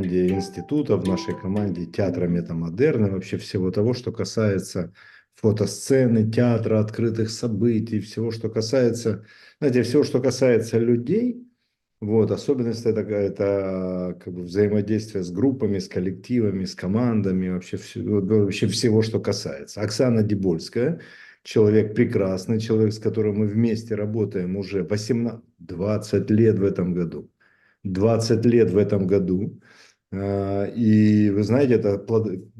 команде института, в нашей команде театра метамодерна, вообще всего того, что касается фотосцены, театра, открытых событий, всего, что касается, знаете, всего, что касается людей, вот, особенность это, это как бы взаимодействие с группами, с коллективами, с командами, вообще, вообще всего, что касается. Оксана Дебольская, человек прекрасный, человек, с которым мы вместе работаем уже 18, 20 лет в этом году. 20 лет в этом году. А, и вы знаете, это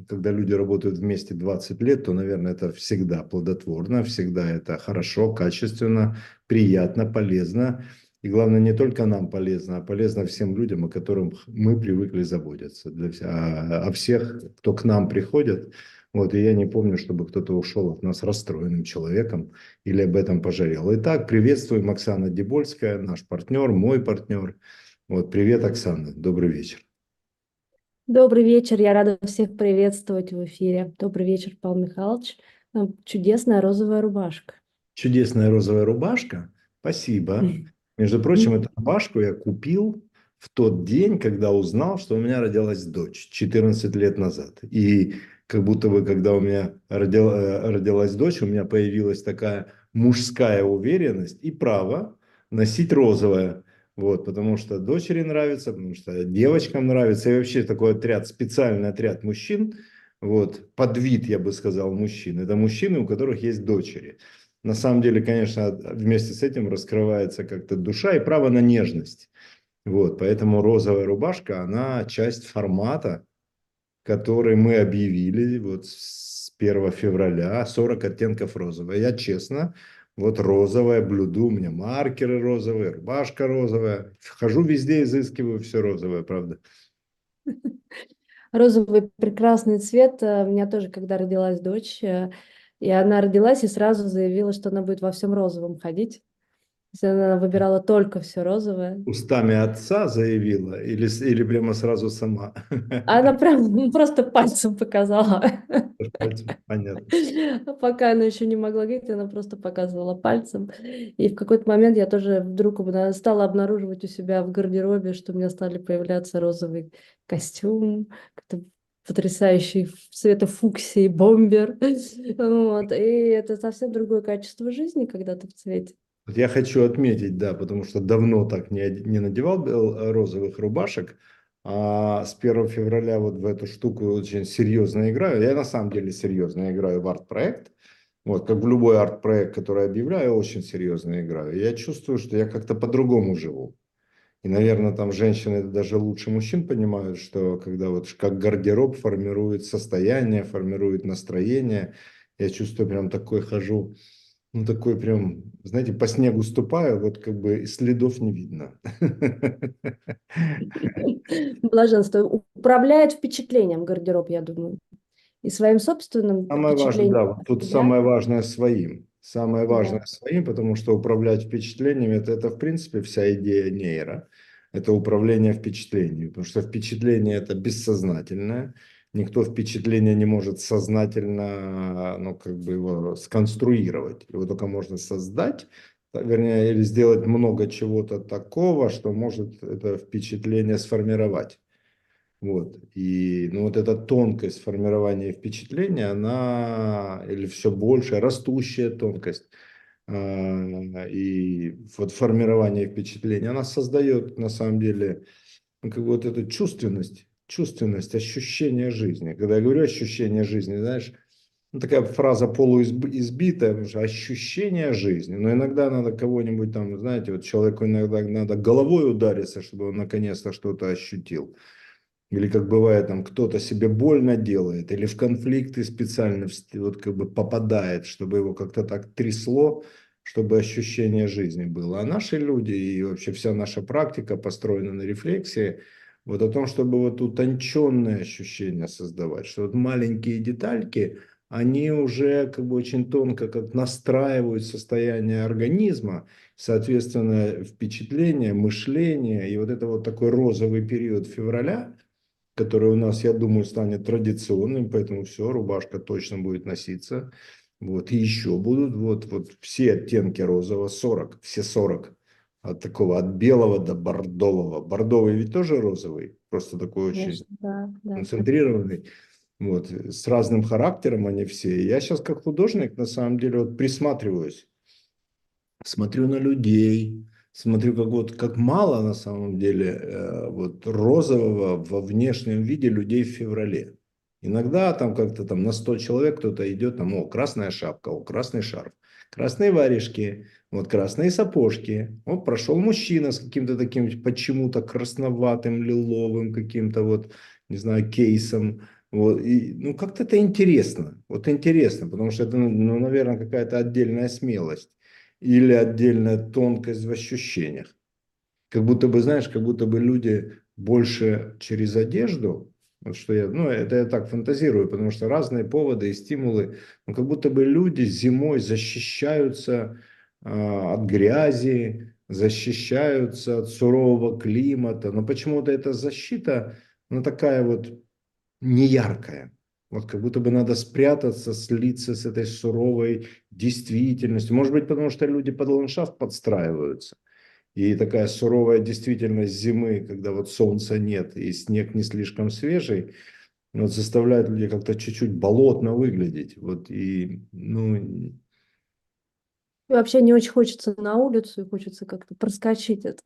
когда люди работают вместе 20 лет, то, наверное, это всегда плодотворно, всегда это хорошо, качественно, приятно, полезно. И главное, не только нам полезно, а полезно всем людям, о которых мы привыкли заботиться. Для, о, о всех, кто к нам приходит. Вот, и я не помню, чтобы кто-то ушел от нас расстроенным человеком или об этом пожалел. Итак, приветствуем Оксана Дебольская, наш партнер, мой партнер. Вот, привет, Оксана, добрый вечер. Добрый вечер, я рада всех приветствовать в эфире. Добрый вечер, Павел Михайлович. Чудесная розовая рубашка. Чудесная розовая рубашка? Спасибо. Между прочим, эту рубашку я купил в тот день, когда узнал, что у меня родилась дочь 14 лет назад. И как будто бы, когда у меня родил, э, родилась дочь, у меня появилась такая мужская уверенность и право носить розовое. Вот, потому что дочери нравится, потому что девочкам нравится. И вообще такой отряд, специальный отряд мужчин, вот, под вид, я бы сказал, мужчин. Это мужчины, у которых есть дочери. На самом деле, конечно, вместе с этим раскрывается как-то душа и право на нежность. Вот, поэтому розовая рубашка, она часть формата, который мы объявили вот с 1 февраля, 40 оттенков розового. Я честно вот розовое блюду, у меня маркеры розовые, рубашка розовая. Хожу везде, изыскиваю все розовое, правда. Розовый прекрасный цвет. Э, у меня тоже, когда родилась дочь, э, и она родилась и сразу заявила, что она будет во всем розовом ходить. Она выбирала только все розовое. Устами отца заявила или, или прямо сразу сама? Она прям ну, просто пальцем показала. Понятно. Пока она еще не могла говорить, она просто показывала пальцем. И в какой-то момент я тоже вдруг стала обнаруживать у себя в гардеробе, что у меня стали появляться розовый костюм, потрясающий цвета фуксии бомбер. Вот. И это совсем другое качество жизни, когда ты в цвете. Я хочу отметить, да, потому что давно так не, не надевал розовых рубашек, а с 1 февраля вот в эту штуку очень серьезно играю. Я на самом деле серьезно играю в арт-проект. Вот, как в любой арт-проект, который объявляю, очень серьезно играю. Я чувствую, что я как-то по-другому живу. И, наверное, там женщины даже лучше мужчин понимают, что когда вот как гардероб формирует состояние, формирует настроение, я чувствую прям такой хожу ну, такой прям, знаете, по снегу ступаю, вот как бы следов не видно. Блаженство. Управляет впечатлением гардероб, я думаю. И своим собственным Самое важное, да, тут самое важное своим. Самое важное да. своим, потому что управлять впечатлениями, это, это в принципе вся идея нейро. Это управление впечатлениями, потому что впечатление это бессознательное никто впечатление не может сознательно, ну, как бы его сконструировать. Его только можно создать, вернее, или сделать много чего-то такого, что может это впечатление сформировать. Вот. И ну, вот эта тонкость формирования впечатления, она, или все больше, растущая тонкость, а, и вот формирование впечатления, она создает на самом деле ну, как вот эту чувственность, чувственность, ощущение жизни. Когда я говорю ощущение жизни, знаешь, ну, такая фраза полуизбитая, потому что ощущение жизни. Но иногда надо кого-нибудь там, знаете, вот человеку иногда надо головой удариться, чтобы он наконец-то что-то ощутил. Или как бывает, там кто-то себе больно делает, или в конфликты специально вот как бы попадает, чтобы его как-то так трясло, чтобы ощущение жизни было. А наши люди и вообще вся наша практика построена на рефлексии – вот о том, чтобы вот утонченные ощущения создавать, что вот маленькие детальки, они уже как бы очень тонко как настраивают состояние организма, соответственно, впечатление, мышление, и вот это вот такой розовый период февраля, который у нас, я думаю, станет традиционным, поэтому все, рубашка точно будет носиться. Вот, и еще будут вот, вот все оттенки розового, 40, все 40 от такого, от белого до бордового. Бордовый ведь тоже розовый, просто такой очень Конечно, да, да. концентрированный. Вот, с разным характером они все. Я сейчас как художник, на самом деле, вот присматриваюсь. Смотрю на людей, смотрю, как вот как мало на самом деле э, вот розового во внешнем виде людей в феврале. Иногда там как-то там на 100 человек кто-то идет, там, о, красная шапка, о, красный шарф, красные варежки, вот красные сапожки. Вот прошел мужчина с каким-то таким почему-то красноватым, лиловым каким-то вот, не знаю, кейсом. Вот, и, ну, как-то это интересно. Вот интересно, потому что это, ну, наверное, какая-то отдельная смелость или отдельная тонкость в ощущениях. Как будто бы, знаешь, как будто бы люди больше через одежду, вот что я, ну, это я так фантазирую, потому что разные поводы и стимулы, ну, как будто бы люди зимой защищаются а, от грязи, защищаются от сурового климата, но почему-то эта защита, ну, такая вот неяркая. Вот как будто бы надо спрятаться, слиться с этой суровой действительностью. Может быть, потому что люди под ландшафт подстраиваются. И такая суровая действительность зимы, когда вот солнца нет и снег не слишком свежий, вот заставляет людей как-то чуть-чуть болотно выглядеть. Вот и, ну, И вообще не очень хочется на улицу, и хочется как-то проскочить это.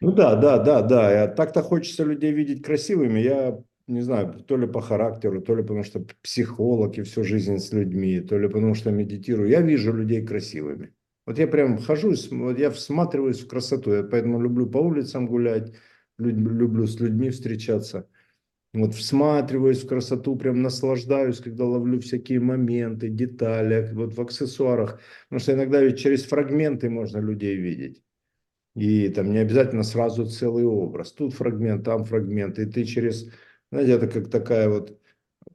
ну да, да, да, да. И так-то хочется людей видеть красивыми. Я не знаю, то ли по характеру, то ли потому что психолог и всю жизнь с людьми, то ли потому что медитирую. Я вижу людей красивыми. Вот я прям хожу, я всматриваюсь в красоту. Я поэтому люблю по улицам гулять, люблю с людьми встречаться. Вот всматриваюсь в красоту, прям наслаждаюсь, когда ловлю всякие моменты, детали, вот в аксессуарах. Потому что иногда ведь через фрагменты можно людей видеть. И там не обязательно сразу целый образ. Тут фрагмент, там фрагмент. И ты через знаете, это как такая вот,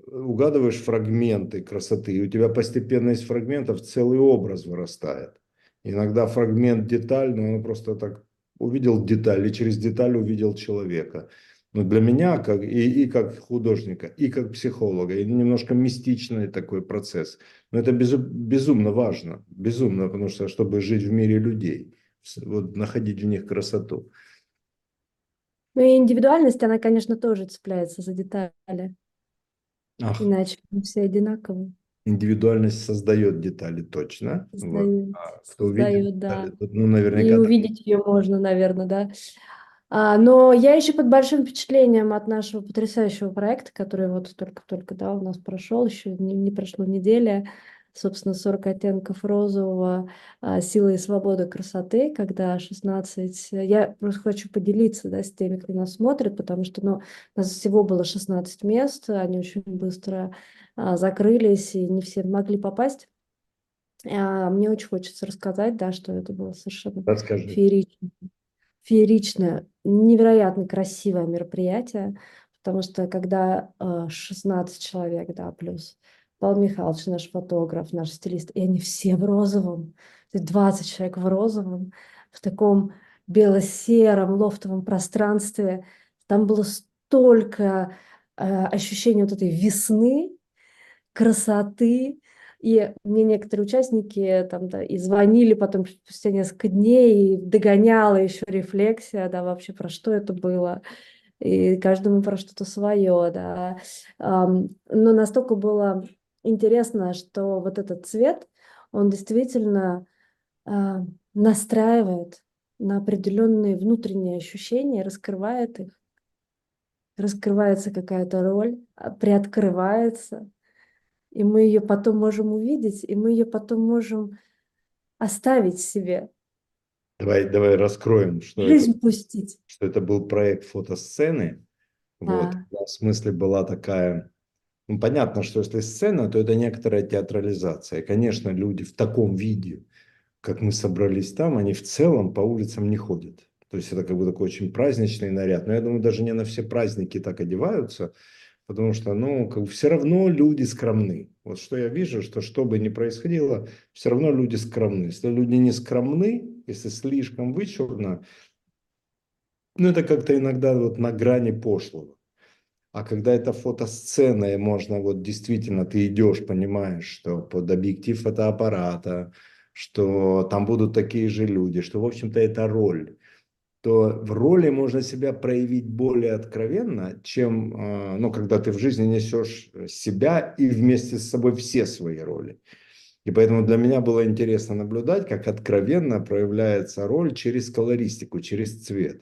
угадываешь фрагменты красоты, и у тебя постепенно из фрагментов целый образ вырастает. Иногда фрагмент деталь, но он просто так увидел деталь, и через деталь увидел человека. Но для меня, как, и, и как художника, и как психолога, и немножко мистичный такой процесс. Но это безу, безумно важно, безумно, потому что, чтобы жить в мире людей, вот находить в них красоту. Ну и индивидуальность, она, конечно, тоже цепляется за детали. Ах. Иначе все одинаковые. Индивидуальность создает детали точно. Создает, вот. а кто увидит создает, да. детали, тот, ну, наверняка. И увидеть ее можно, наверное, да. А, но я еще под большим впечатлением от нашего потрясающего проекта, который вот только-только да, у нас прошел, еще не, не прошло неделя собственно, 40 оттенков розового, а, сила и свобода красоты, когда 16... Я просто хочу поделиться да, с теми, кто нас смотрит, потому что ну, у нас всего было 16 мест, они очень быстро закрылись, и не все могли попасть. А, мне очень хочется рассказать, да, что это было совершенно Расскажи. феерично. Фееричное, невероятно красивое мероприятие, потому что когда 16 человек, да, плюс Павел Михайлович, наш фотограф, наш стилист, и они все в розовом, 20 человек в розовом, в таком бело-сером лофтовом пространстве. Там было столько э, ощущений вот этой весны, красоты, и мне некоторые участники там, да, и звонили потом спустя несколько дней, и догоняла еще рефлексия, да, вообще про что это было. И каждому про что-то свое, да. Но настолько было интересно, что вот этот цвет, он действительно э, настраивает на определенные внутренние ощущения, раскрывает их. Раскрывается какая-то роль, а, приоткрывается, и мы ее потом можем увидеть, и мы ее потом можем оставить себе. Давай, давай раскроем, что Жизнь это, пустить. что это был проект фотосцены. Да. Вот, в смысле была такая ну, понятно, что если сцена, то это некоторая театрализация. Конечно, люди в таком виде, как мы собрались там, они в целом по улицам не ходят. То есть это как бы такой очень праздничный наряд. Но я думаю, даже не на все праздники так одеваются, потому что, ну, как все равно люди скромны. Вот что я вижу, что что бы ни происходило, все равно люди скромны. Если люди не скромны, если слишком вычурно, ну, это как-то иногда вот на грани пошлого. А когда это фотосцена, и можно вот действительно, ты идешь, понимаешь, что под объектив фотоаппарата, что там будут такие же люди, что, в общем-то, это роль, то в роли можно себя проявить более откровенно, чем, э, ну, когда ты в жизни несешь себя и вместе с собой все свои роли. И поэтому для меня было интересно наблюдать, как откровенно проявляется роль через колористику, через цвет.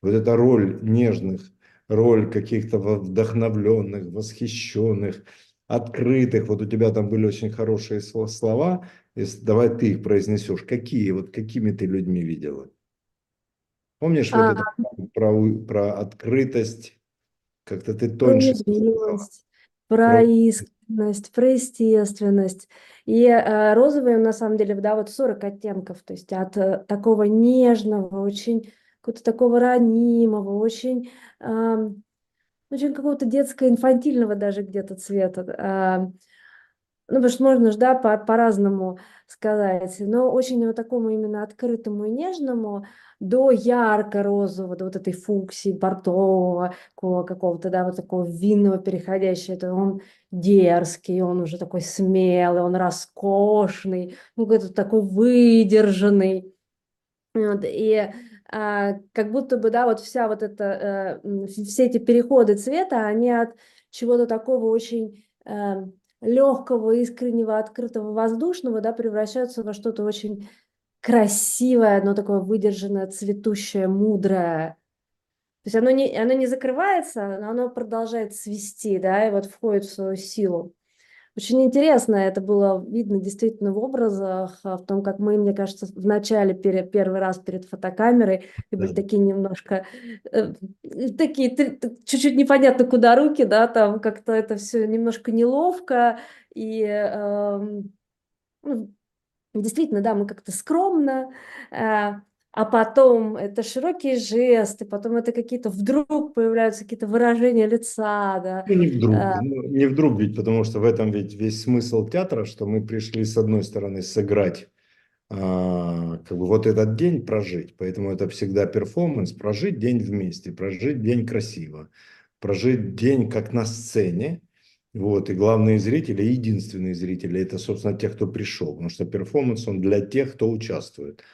Вот эта роль нежных, роль каких-то вдохновленных, восхищенных, открытых. Вот у тебя там были очень хорошие слова. Давай ты их произнесешь. Какие, вот какими ты людьми видела? Помнишь а, вот это про, про открытость? Как-то ты тоньше. Про искренность, про естественность. И э, розовый, на самом деле, да, вот 40 оттенков, то есть от э, такого нежного, очень какого-то такого ранимого, очень, э, очень какого-то детско-инфантильного даже где-то цвета. Э, ну, потому что можно же, да, по- по-разному сказать, но очень вот такому именно открытому и нежному, до ярко-розового, до вот этой фуксии, бордового, какого-то, да, вот такого винного переходящего, это он дерзкий, он уже такой смелый, он роскошный, ну, какой-то такой выдержанный. Вот, и а, как будто бы, да, вот вся вот эта, а, все эти переходы цвета, они от чего-то такого очень э, легкого, искреннего, открытого, воздушного, да, превращаются во что-то очень красивое, оно такое выдержанное, цветущее, мудрое. То есть оно не, оно не закрывается, но оно продолжает свести, да, и вот входит в свою силу. Очень интересно это было видно действительно в образах, а, в том, как мы, мне кажется, в начале пере, первый раз перед фотокамерой и были такие немножко э, такие чуть-чуть непонятно куда руки, да, там как-то это все немножко неловко и э, Действительно, да, мы как-то скромно, э, а потом это широкие жесты, потом это какие-то вдруг появляются какие-то выражения лица, да. Ну, не вдруг, а... ну, не вдруг ведь, потому что в этом ведь весь смысл театра, что мы пришли с одной стороны сыграть а, как бы вот этот день прожить, поэтому это всегда перформанс, прожить день вместе, прожить день красиво, прожить день как на сцене, вот, и главные зрители, единственные зрители, это, собственно, те, кто пришел, потому что перформанс, он для тех, кто участвует.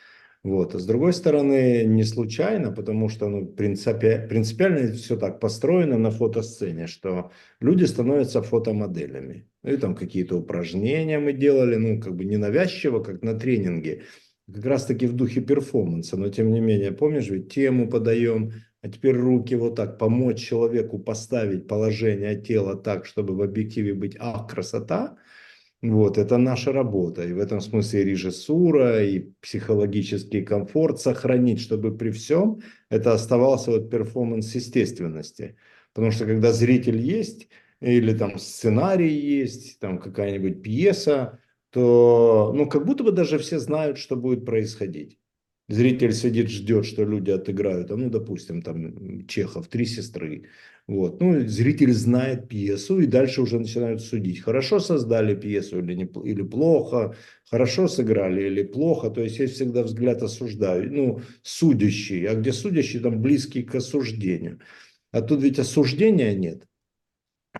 Вот. А с другой стороны, не случайно, потому что ну, принципи, принципиально все так построено на фотосцене, что люди становятся фотомоделями. И там какие-то упражнения мы делали, ну, как бы ненавязчиво, как на тренинге, как раз таки в духе перформанса, но тем не менее, помнишь, ведь тему подаем, а теперь руки вот так, помочь человеку поставить положение тела так, чтобы в объективе быть, ах, красота. Вот, это наша работа. И в этом смысле и режиссура, и психологический комфорт сохранить, чтобы при всем это оставался вот перформанс естественности. Потому что когда зритель есть, или там сценарий есть, там какая-нибудь пьеса, то ну, как будто бы даже все знают, что будет происходить. Зритель сидит, ждет, что люди отыграют. А ну, допустим, там Чехов, три сестры. Вот. Ну, зритель знает пьесу и дальше уже начинают судить. Хорошо создали пьесу или, не, или плохо, хорошо сыграли или плохо. То есть есть всегда взгляд осуждающий, ну, судящий. А где судящий, там близкий к осуждению. А тут ведь осуждения нет.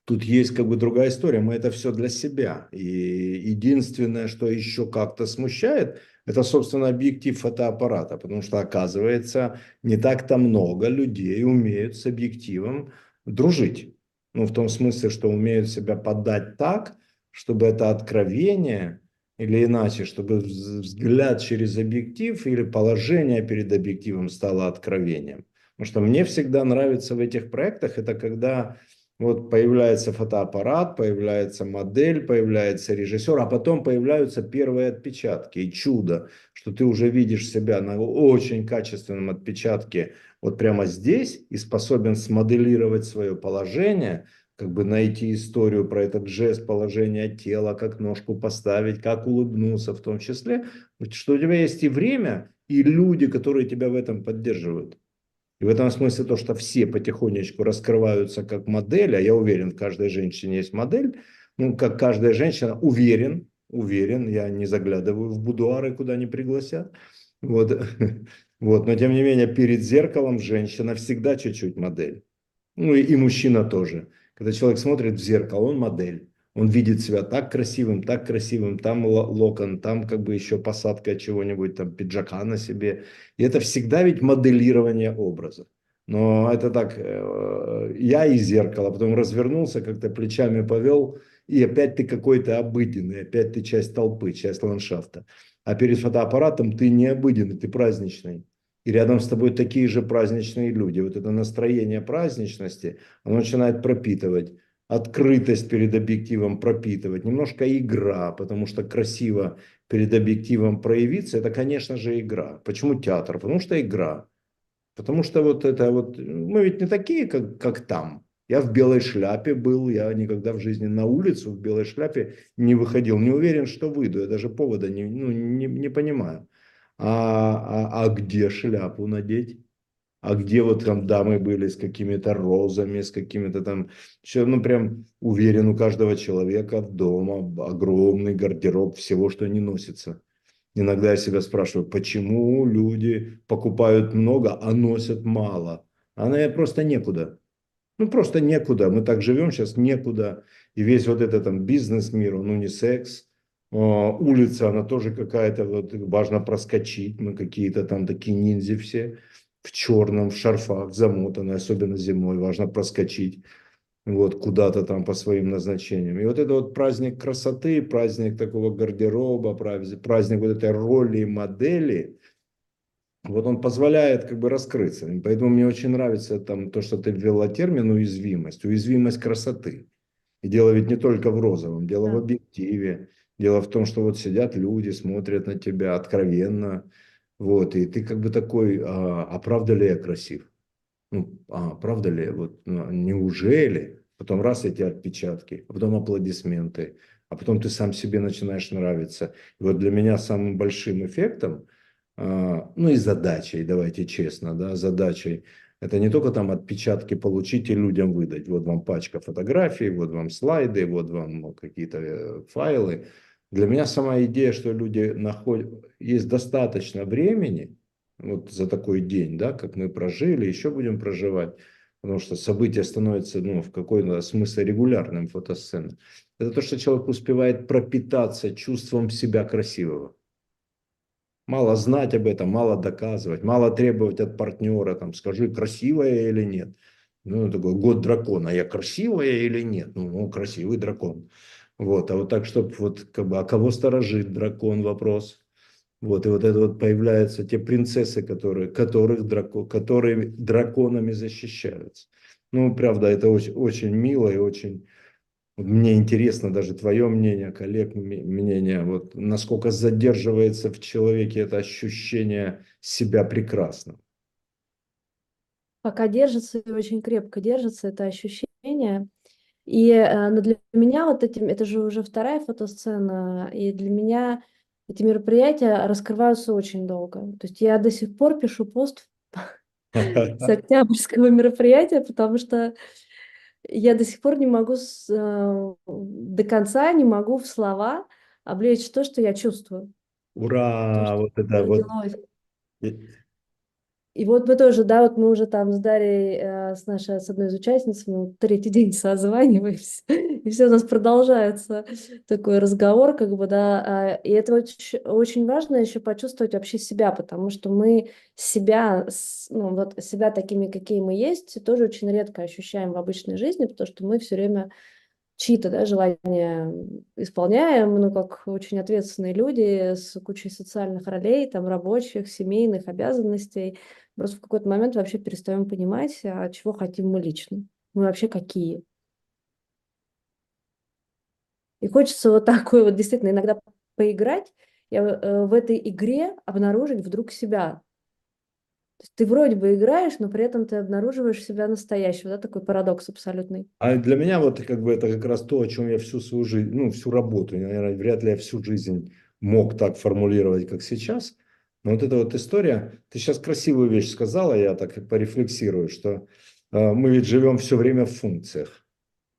Тут есть как бы другая история. Мы это все для себя. И единственное, что еще как-то смущает – это, собственно, объектив фотоаппарата, потому что, оказывается, не так-то много людей умеют с объективом дружить. Ну, в том смысле, что умеют себя подать так, чтобы это откровение или иначе, чтобы взгляд через объектив или положение перед объективом стало откровением. Потому что мне всегда нравится в этих проектах, это когда вот появляется фотоаппарат, появляется модель, появляется режиссер, а потом появляются первые отпечатки. И чудо, что ты уже видишь себя на очень качественном отпечатке вот прямо здесь и способен смоделировать свое положение, как бы найти историю про этот жест положения тела, как ножку поставить, как улыбнуться в том числе, что у тебя есть и время, и люди, которые тебя в этом поддерживают. И в этом смысле то, что все потихонечку раскрываются как модель, а я уверен, в каждой женщине есть модель, ну, как каждая женщина, уверен, уверен, я не заглядываю в будуары, куда не пригласят, вот, вот, но тем не менее перед зеркалом женщина всегда чуть-чуть модель, ну и, и мужчина тоже. Когда человек смотрит в зеркало, он модель, Он видит себя так красивым, так красивым, там локон, там как бы еще посадка чего-нибудь, там пиджака на себе. И это всегда ведь моделирование образа. Но это так, э, я из зеркала, потом развернулся, как-то плечами повел, и опять ты какой-то обыденный, опять ты часть толпы, часть ландшафта. А перед фотоаппаратом ты не обыденный, ты праздничный. И рядом с тобой такие же праздничные люди. Вот это настроение праздничности, оно начинает пропитывать открытость перед объективом пропитывать, немножко игра, потому что красиво перед объективом проявиться, это, конечно же, игра. Почему театр? Потому что игра. Потому что вот это вот, мы ведь не такие, как, как там. Я в белой шляпе был, я никогда в жизни на улицу в белой шляпе не выходил. Не уверен, что выйду, я даже повода не, ну, не, не понимаю. А, а, а где шляпу надеть? А где вот там дамы были с какими-то розами, с какими-то там, все, ну прям уверен, у каждого человека дома огромный гардероб всего, что не носится. Иногда я себя спрашиваю, почему люди покупают много, а носят мало? Она просто некуда. Ну, просто некуда. Мы так живем сейчас, некуда. И весь вот этот там бизнес-мир, он унисекс. Улица, она тоже какая-то, вот важно проскочить. Мы какие-то там такие ниндзя все в черном, в шарфах, замотанный, особенно зимой, важно проскочить вот куда-то там по своим назначениям. И вот это вот праздник красоты, праздник такого гардероба, праздник вот этой роли и модели, вот он позволяет как бы раскрыться. И поэтому мне очень нравится там то, что ты ввела термин уязвимость, уязвимость красоты. И дело ведь не только в розовом, дело да. в объективе. Дело в том, что вот сидят люди, смотрят на тебя откровенно, вот, и ты как бы такой, а, а правда ли я красив? Ну, а правда ли, вот, ну, неужели? Потом раз эти отпечатки, а потом аплодисменты, а потом ты сам себе начинаешь нравиться. И вот для меня самым большим эффектом, а, ну и задачей, давайте честно, да, задачей, это не только там отпечатки получить и людям выдать. Вот вам пачка фотографий, вот вам слайды, вот вам какие-то э, файлы. Для меня сама идея, что люди находят, есть достаточно времени, вот за такой день, да, как мы прожили, еще будем проживать, потому что события становятся, ну, в какой-то смысле регулярным фотосценой. Это то, что человек успевает пропитаться чувством себя красивого. Мало знать об этом, мало доказывать, мало требовать от партнера, там, скажи, красивая или нет. Ну, такой год дракона, я красивая или нет? Ну, ну красивый дракон. Вот, а вот так, чтобы вот, как бы, а кого сторожит дракон, вопрос. Вот, и вот это вот появляются те принцессы, которые, которых драко, которые драконами защищаются. Ну, правда, это очень, очень мило и очень... Мне интересно даже твое мнение, коллег мнение, вот насколько задерживается в человеке это ощущение себя прекрасным. Пока держится и очень крепко держится это ощущение, и э, но для меня вот этим, это же уже вторая фотосцена, и для меня эти мероприятия раскрываются очень долго. То есть я до сих пор пишу пост с октябрьского мероприятия, потому что я до сих пор не могу с, э, до конца не могу в слова облечь то, что я чувствую. Ура! То, что вот это вот. И вот мы тоже, да, вот мы уже там с Дарьей, э, с нашей, с одной из участниц, мы третий день созваниваемся, и все у нас продолжается такой разговор, как бы, да, а, и это очень, очень важно еще почувствовать вообще себя, потому что мы себя, ну, вот себя такими, какие мы есть, тоже очень редко ощущаем в обычной жизни, потому что мы все время чьи-то да, желания исполняем, ну, как очень ответственные люди с кучей социальных ролей, там, рабочих, семейных обязанностей. Просто в какой-то момент вообще перестаем понимать, а чего хотим мы лично. Мы вообще какие. И хочется вот такой вот действительно иногда поиграть, и э, в этой игре обнаружить вдруг себя, то есть ты вроде бы играешь, но при этом ты обнаруживаешь себя настоящего, да, такой парадокс абсолютный. А для меня вот как бы это как раз то, о чем я всю свою жизнь, ну, всю работу, наверное, вряд ли я всю жизнь мог так формулировать, как сейчас. Но вот эта вот история, ты сейчас красивую вещь сказала, я так порефлексирую, что э, мы ведь живем все время в функциях.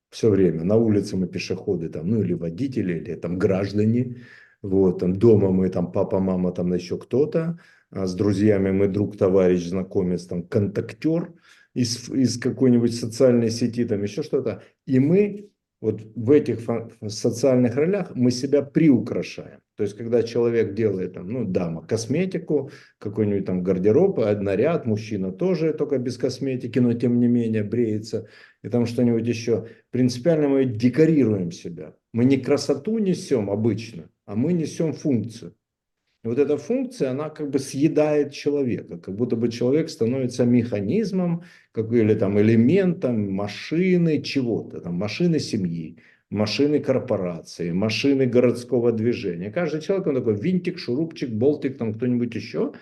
Все время. На улице мы пешеходы, там, ну или водители, или там граждане. Вот, там дома мы, там папа, мама, там еще кто-то а с друзьями мы друг, товарищ, знакомец, там, контактер из, из какой-нибудь социальной сети, там еще что-то. И мы вот в этих социальных ролях мы себя приукрашаем. То есть, когда человек делает, там, ну, дама, косметику, какой-нибудь там гардероб, а наряд, мужчина тоже только без косметики, но тем не менее бреется, и там что-нибудь еще. Принципиально мы декорируем себя. Мы не красоту несем обычно, а мы несем функцию. И вот эта функция, она как бы съедает человека, как будто бы человек становится механизмом, как, или там элементом машины чего-то, там, машины семьи, машины корпорации, машины городского движения. Каждый человек, он такой винтик, шурупчик, болтик, там кто-нибудь еще.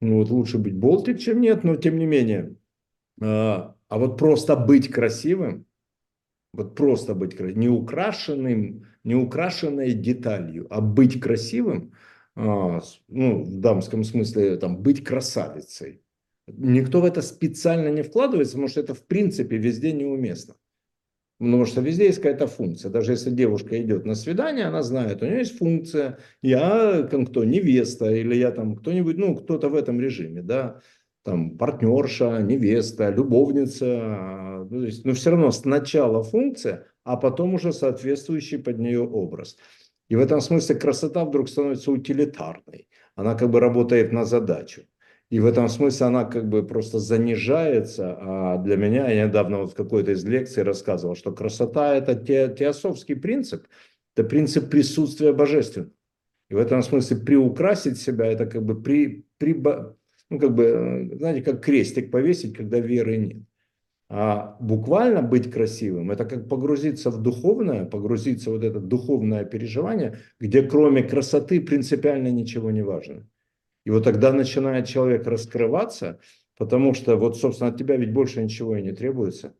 Ну, вот лучше быть болтик, чем нет, но тем не менее. А, а вот просто быть красивым, вот просто быть красивым, не украшенным, не украшенной деталью, а быть красивым, ну, в дамском смысле, там, быть красавицей. Никто в это специально не вкладывается, потому что это в принципе везде неуместно. Потому что везде есть какая-то функция. Даже если девушка идет на свидание, она знает, у нее есть функция. Я там кто, невеста, или я там кто-нибудь, ну, кто-то в этом режиме, да, там партнерша, невеста, любовница. а, ну, то есть, но все равно сначала функция, а потом уже соответствующий под нее образ. И в этом смысле красота вдруг становится утилитарной. Она как бы работает на задачу. И в этом смысле она как бы просто занижается. А для меня, я недавно вот в какой-то из лекций рассказывал, что красота – это те, теософский принцип, это принцип присутствия божественного. И в этом смысле приукрасить себя – это как бы при, при, ну как бы, э, знаете, как крестик повесить, когда веры нет. А буквально быть красивым – это как погрузиться в духовное, погрузиться в вот это духовное переживание, где кроме красоты принципиально ничего не важно. И вот тогда начинает человек раскрываться, потому что вот, собственно, от тебя ведь больше ничего и не требуется.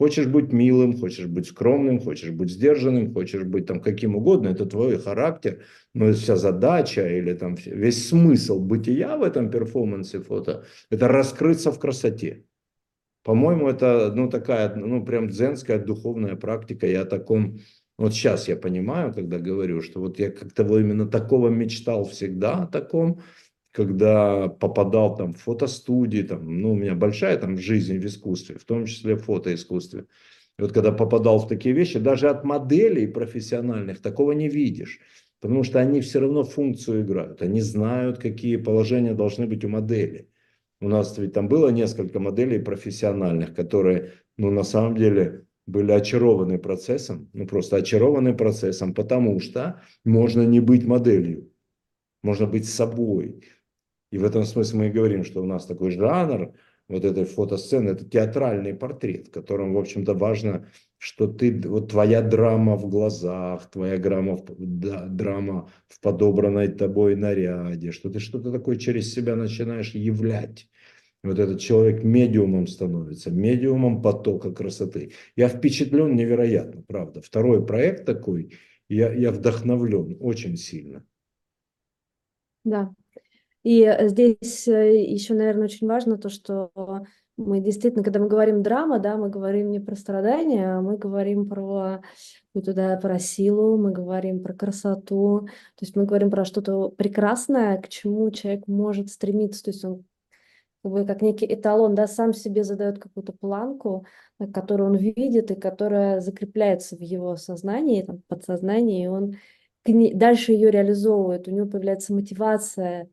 Хочешь быть милым, хочешь быть скромным, хочешь быть сдержанным, хочешь быть там каким угодно, это твой характер, но вся задача или там весь смысл бытия в этом перформансе фото – это раскрыться в красоте. По-моему, это ну такая, ну прям дзенская духовная практика. Я о таком, вот сейчас я понимаю, когда говорю, что вот я как-то именно такого мечтал всегда о таком, когда попадал там в фотостудии, там, ну, у меня большая там жизнь в искусстве, в том числе в фотоискусстве. И вот когда попадал в такие вещи, даже от моделей профессиональных такого не видишь. Потому что они все равно функцию играют. Они знают, какие положения должны быть у модели. У нас ведь там было несколько моделей профессиональных, которые, ну, на самом деле были очарованы процессом, ну, просто очарованы процессом, потому что можно не быть моделью, можно быть собой. И в этом смысле мы и говорим, что у нас такой жанр вот этой фотосцены, это театральный портрет, в котором, в общем-то, важно, что ты, вот твоя драма в глазах, твоя драма да, драма в подобранной тобой наряде, что ты что-то такое через себя начинаешь являть. Вот этот человек медиумом становится, медиумом потока красоты. Я впечатлен невероятно, правда. Второй проект такой, я, я вдохновлен очень сильно. Да. И э, здесь э, еще, наверное, очень важно то, что мы действительно, когда мы говорим драма, да, мы говорим не про страдания, а мы говорим про, туда, про силу, мы говорим про красоту, то есть мы говорим про что-то прекрасное, к чему человек может стремиться, то есть он как бы как некий эталон, да, сам себе задает какую-то планку, э, которую он видит и которая закрепляется в его сознании, там, подсознании, и он ней- дальше ее реализовывает, у него появляется мотивация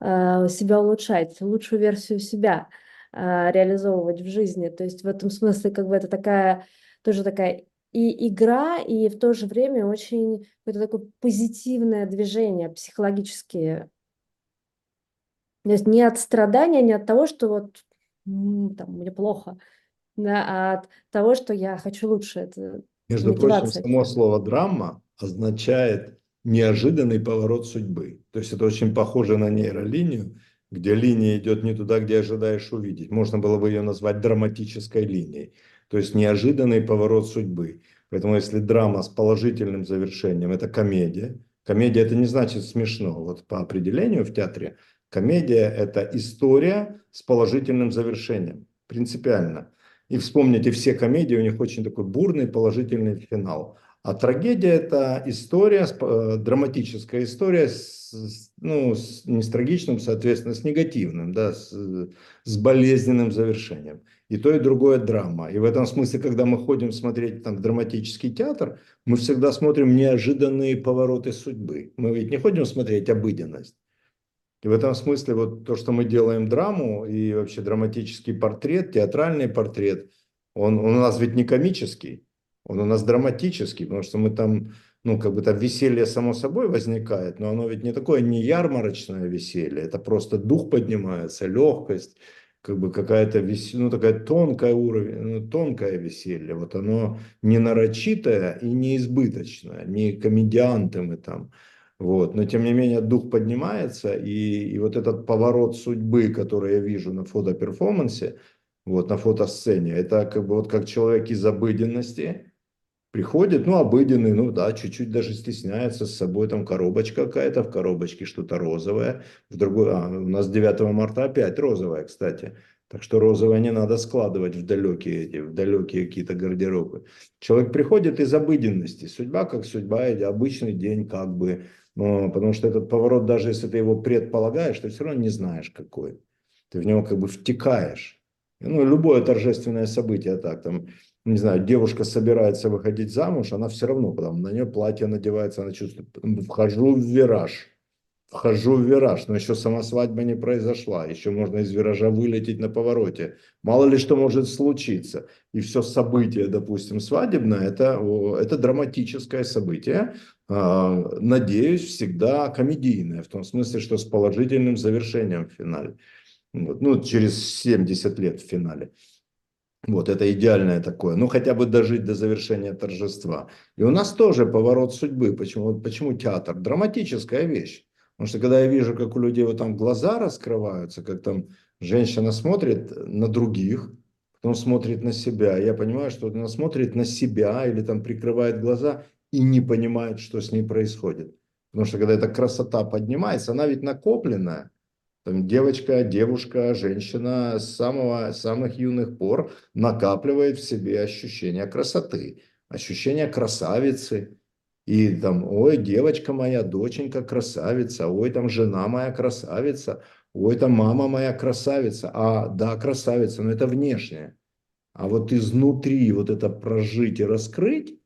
себя улучшать, лучшую версию себя э, реализовывать в жизни. То есть в этом смысле как бы это такая тоже такая и игра, и в то же время очень какое-то такое позитивное движение психологические. То есть не от страдания, не от того, что вот там, мне плохо, да, а от того, что я хочу лучше. Это Между прочим, мотивация. само слово драма означает неожиданный поворот судьбы. То есть это очень похоже на нейролинию, где линия идет не туда, где ожидаешь увидеть. Можно было бы ее назвать драматической линией. То есть неожиданный поворот судьбы. Поэтому если драма с положительным завершением – это комедия. Комедия – это не значит смешно. Вот по определению в театре комедия – это история с положительным завершением. Принципиально. И вспомните все комедии, у них очень такой бурный положительный финал. А трагедия – это история, э, драматическая история, с, ну, с, не с трагичным, соответственно, с негативным, да, с, с болезненным завершением. И то, и другое драма. И в этом смысле, когда мы ходим смотреть там, драматический театр, мы всегда смотрим неожиданные повороты судьбы. Мы ведь не ходим смотреть обыденность. И в этом смысле вот то, что мы делаем драму и вообще драматический портрет, театральный портрет, он, он у нас ведь не комический, он у нас драматический, потому что мы там, ну, как бы там веселье само собой возникает, но оно ведь не такое не ярмарочное веселье, это просто дух поднимается, легкость, как бы какая-то веселье, ну, такая тонкая уровень, ну, тонкое веселье, вот оно не нарочитое и не избыточное, не комедианты мы там, вот. Но тем не менее дух поднимается, и, и вот этот поворот судьбы, который я вижу на фотоперформансе, вот на фотосцене, это как бы вот как человек из обыденности приходит, ну обыденный, ну да, чуть-чуть даже стесняется с собой, там коробочка какая-то, в коробочке что-то розовое, в другой, а, у нас 9 марта опять розовое, кстати, так что розовое не надо складывать в далекие, эти, в далекие какие-то гардеробы. Человек приходит из обыденности, судьба как судьба, обычный день как бы, но, потому что этот поворот, даже если ты его предполагаешь, ты все равно не знаешь какой. Ты в него как бы втекаешь. Ну, любое торжественное событие так, там, не знаю, девушка собирается выходить замуж, она все равно, потом на нее платье надевается, она чувствует, вхожу в вираж, вхожу в вираж, но еще сама свадьба не произошла, еще можно из виража вылететь на повороте. Мало ли что может случиться. И все событие, допустим, свадебное, это, это драматическое событие, а, надеюсь, всегда комедийное, в том смысле, что с положительным завершением в финале. Вот, ну, через 70 лет в финале. Вот, это идеальное такое. Ну, хотя бы дожить до завершения торжества. И у нас тоже поворот судьбы. Почему, почему театр? Драматическая вещь. Потому что когда я вижу, как у людей вот там глаза раскрываются, как там женщина смотрит на других, потом смотрит на себя, я понимаю, что она смотрит на себя или там прикрывает глаза и не понимает, что с ней происходит. Потому что когда эта красота поднимается, она ведь накопленная. Там девочка, девушка, женщина с самого, самых юных пор накапливает в себе ощущение красоты, ощущение красавицы, и там, ой, девочка моя, доченька красавица, ой, там жена моя красавица, ой, там мама моя красавица. А, да, красавица, но это внешнее. А вот изнутри вот это прожить и раскрыть,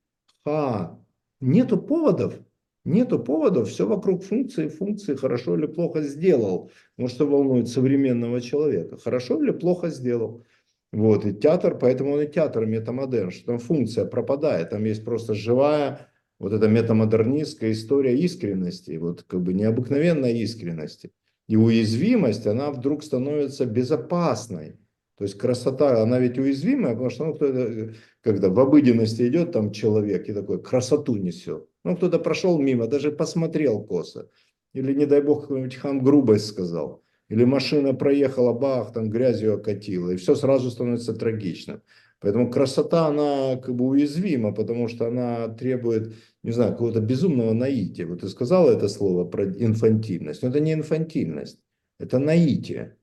ха, нету поводов. Нету поводов, все вокруг функции, функции хорошо или плохо сделал. Вот что волнует современного человека. Хорошо или плохо сделал. Вот, и театр, поэтому он и театр метамодерн, что там функция пропадает, там есть просто живая вот эта метамодернистская история искренности, вот как бы необыкновенной искренности. И уязвимость, она вдруг становится безопасной. То есть красота, она ведь уязвимая, потому что ну, когда в обыденности идет там человек и такой красоту несет. Ну, кто-то прошел мимо, даже посмотрел косо. Или, не дай бог, какой-нибудь хам грубость сказал. Или машина проехала, бах, там грязью окатила. И все сразу становится трагичным. Поэтому красота, она как бы уязвима, потому что она требует, не знаю, какого-то безумного наития. Вот ты сказала это слово про инфантильность. Но это не инфантильность, это наитие.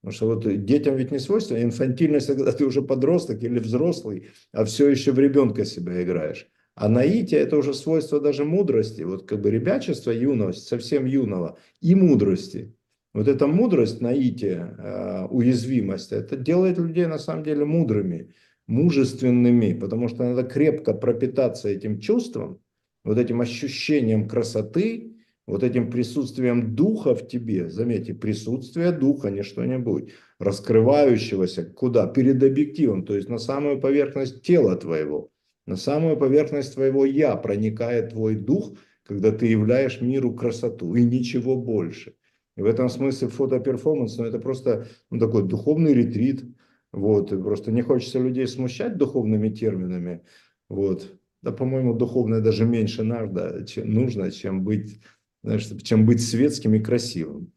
Потому что вот детям ведь не свойственно. Инфантильность, когда ты уже подросток или взрослый, а все еще в ребенка себя играешь. А наитие – это уже свойство даже мудрости. Вот как бы ребячество, юность, совсем юного, и мудрости. Вот эта мудрость, наитие, э, уязвимость, это делает людей на самом деле мудрыми мужественными, потому что надо крепко пропитаться этим чувством, вот этим ощущением красоты, вот этим присутствием духа в тебе, заметьте, присутствие духа, не что-нибудь, раскрывающегося куда? Перед объективом, то есть на самую поверхность тела твоего, на самую поверхность твоего «я» проникает твой дух, когда ты являешь миру красоту и ничего больше. И в этом смысле фотоперформанс, ну, это просто ну, такой духовный ретрит, вот, и просто не хочется людей смущать духовными терминами. Вот. Да, по-моему, духовное даже меньше надо, чем, нужно, чем быть, знаешь, чем быть светским и красивым.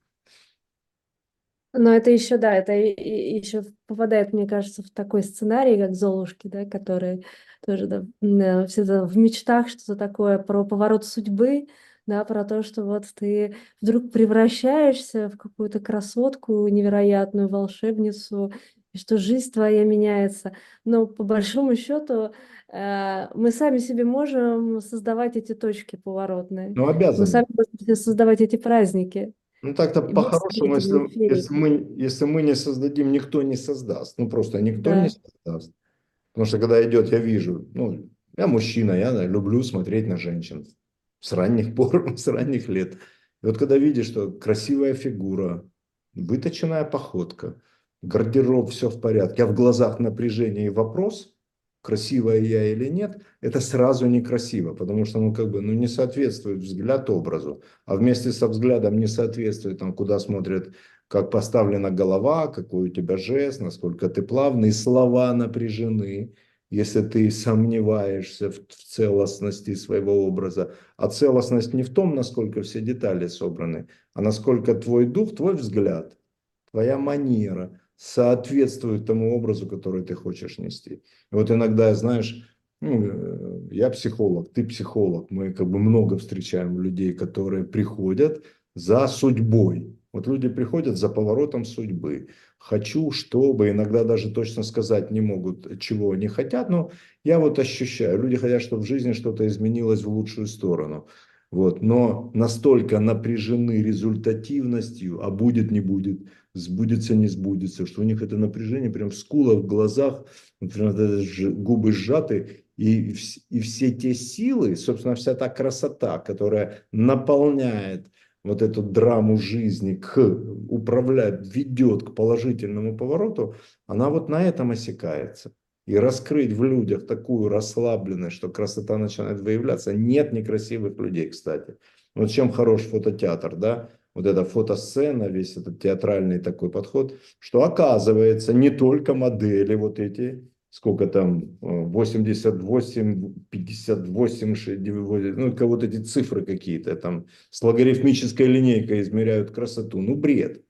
Но это еще, да, это еще попадает, мне кажется, в такой сценарий, как Золушки, да, которые тоже да, все в мечтах что-то такое про поворот судьбы, да, про то, что вот ты вдруг превращаешься в какую-то красотку невероятную, волшебницу, и что жизнь твоя меняется. Но по большому счету э, мы сами себе можем создавать эти точки поворотные. Ну, обязаны. Мы сами можем создавать эти праздники. Ну так-то по-хорошему, если, если мы, если мы не создадим, никто не создаст. Ну просто никто не Да. создаст. Потому что когда идет, я вижу, ну, я мужчина, я люблю смотреть на женщин с ранних пор, с ранних лет. И вот когда видишь, что красивая фигура, выточенная походка, гардероб, все в порядке, а в глазах напряжение и вопрос, красивая я или нет, это сразу некрасиво, потому что, ну, как бы, ну, не соответствует взгляд образу, а вместе со взглядом не соответствует, там, куда смотрят, как поставлена голова, какой у тебя жест, насколько ты плавный, слова напряжены, если ты сомневаешься в, в целостности своего образа. А целостность не в том, насколько все детали собраны, а насколько твой дух, твой взгляд, твоя манера соответствует тому образу, который ты хочешь нести. И вот иногда, знаешь, ну, э, я психолог, ты психолог, мы как бы много встречаем людей, которые приходят за судьбой. Вот люди приходят за поворотом судьбы. Хочу, чтобы, иногда даже точно сказать не могут, чего они хотят, но я вот ощущаю, люди хотят, чтобы в жизни что-то изменилось в лучшую сторону. Вот, но настолько напряжены результативностью, а будет, не будет, сбудется, не сбудется, что у них это напряжение прям в скулах, в глазах, губы сжаты, и, и все те силы, собственно, вся та красота, которая наполняет вот эту драму жизни, к, управляет, ведет к положительному повороту, она вот на этом осекается. И раскрыть в людях такую расслабленность, что красота начинает выявляться. Нет некрасивых людей, кстати. Вот чем хорош фототеатр, да? Вот эта фотосцена, весь этот театральный такой подход, что оказывается не только модели вот эти, сколько там, э, 88, 58, 69, ну, как вот эти цифры какие-то, там с логарифмической линейкой измеряют красоту. Ну, бред.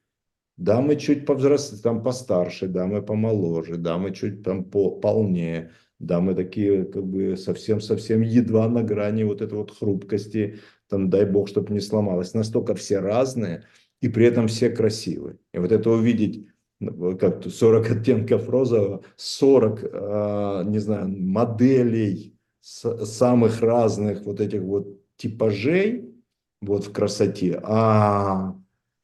Да, мы чуть повзрослее, там постарше, да, мы помоложе, да, мы чуть там по, полнее, да, мы такие как бы совсем-совсем едва на грани вот этой вот хрупкости, там дай бог, чтобы не сломалось. Настолько все разные, и при этом все красивые. И вот это увидеть, ну, как тут 40 оттенков розового, 40, а, не знаю, моделей самых разных вот этих вот типажей вот в красоте. А,